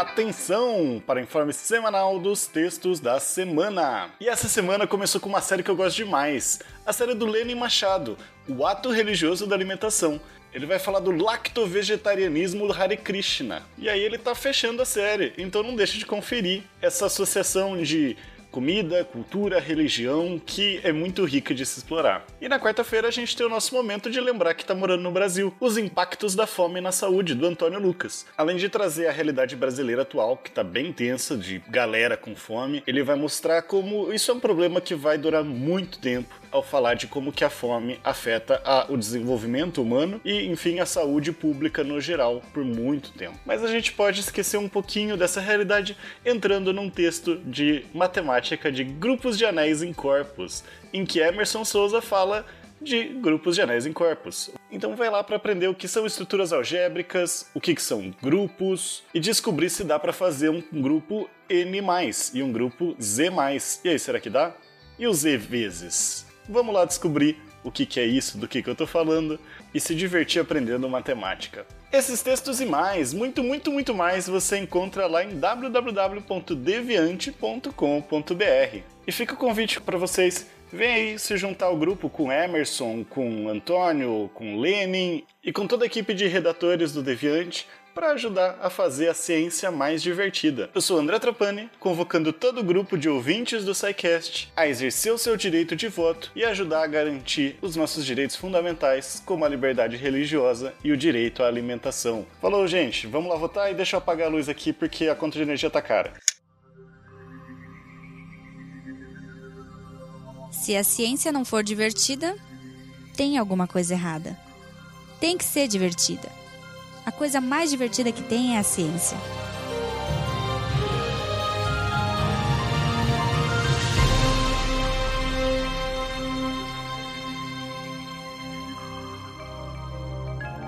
Speaker 2: Atenção para o informe semanal dos textos da semana. E essa semana começou com uma série que eu gosto demais, a série do Lenin Machado, O Ato Religioso da Alimentação. Ele vai falar do lacto-vegetarianismo do Hare Krishna. E aí ele tá fechando a série, então não deixe de conferir essa associação de comida, cultura, religião, que é muito rica de se explorar. E na quarta-feira a gente tem o nosso momento de lembrar que tá morando no Brasil, os impactos da fome na saúde, do Antônio Lucas. Além de trazer a realidade brasileira atual, que tá bem tensa, de galera com fome, ele vai mostrar como isso é um problema que vai durar muito tempo ao falar de como que a fome afeta a- o desenvolvimento humano e, enfim, a saúde pública no geral por muito tempo. Mas a gente pode esquecer um pouquinho dessa realidade entrando num texto de matemática de grupos de anéis em corpos, em que Emerson Souza fala de grupos de anéis em corpos. Então vai lá para aprender o que são estruturas algébricas, o que, que são grupos e descobrir se dá para fazer um grupo N+, e um grupo Z+. E aí, será que dá? E o Z vezes? Vamos lá descobrir o que, que é isso, do que, que eu tô falando e se divertir aprendendo matemática. Esses textos e mais, muito, muito, muito mais, você encontra lá em www.deviante.com.br. E fica o convite para vocês Vem aí se juntar ao grupo com Emerson, com Antônio, com Lenin e com toda a equipe de redatores do Deviante para ajudar a fazer a ciência mais divertida. Eu sou André Trapani, convocando todo o grupo de ouvintes do SciCast a exercer o seu direito de voto e ajudar a garantir os nossos direitos fundamentais, como a liberdade religiosa e o direito à alimentação. Falou, gente, vamos lá votar e deixa eu apagar a luz aqui porque a conta de energia tá cara.
Speaker 8: Se a ciência não for divertida, tem alguma coisa errada. Tem que ser divertida. A coisa mais divertida que tem é a ciência.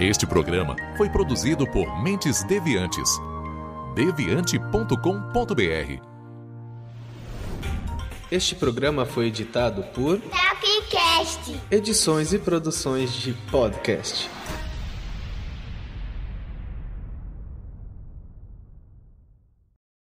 Speaker 14: Este programa foi produzido por Mentes Deviantes. deviante.com.br
Speaker 15: Este programa foi editado por
Speaker 16: Tapcast.
Speaker 15: Edições e Produções de Podcast.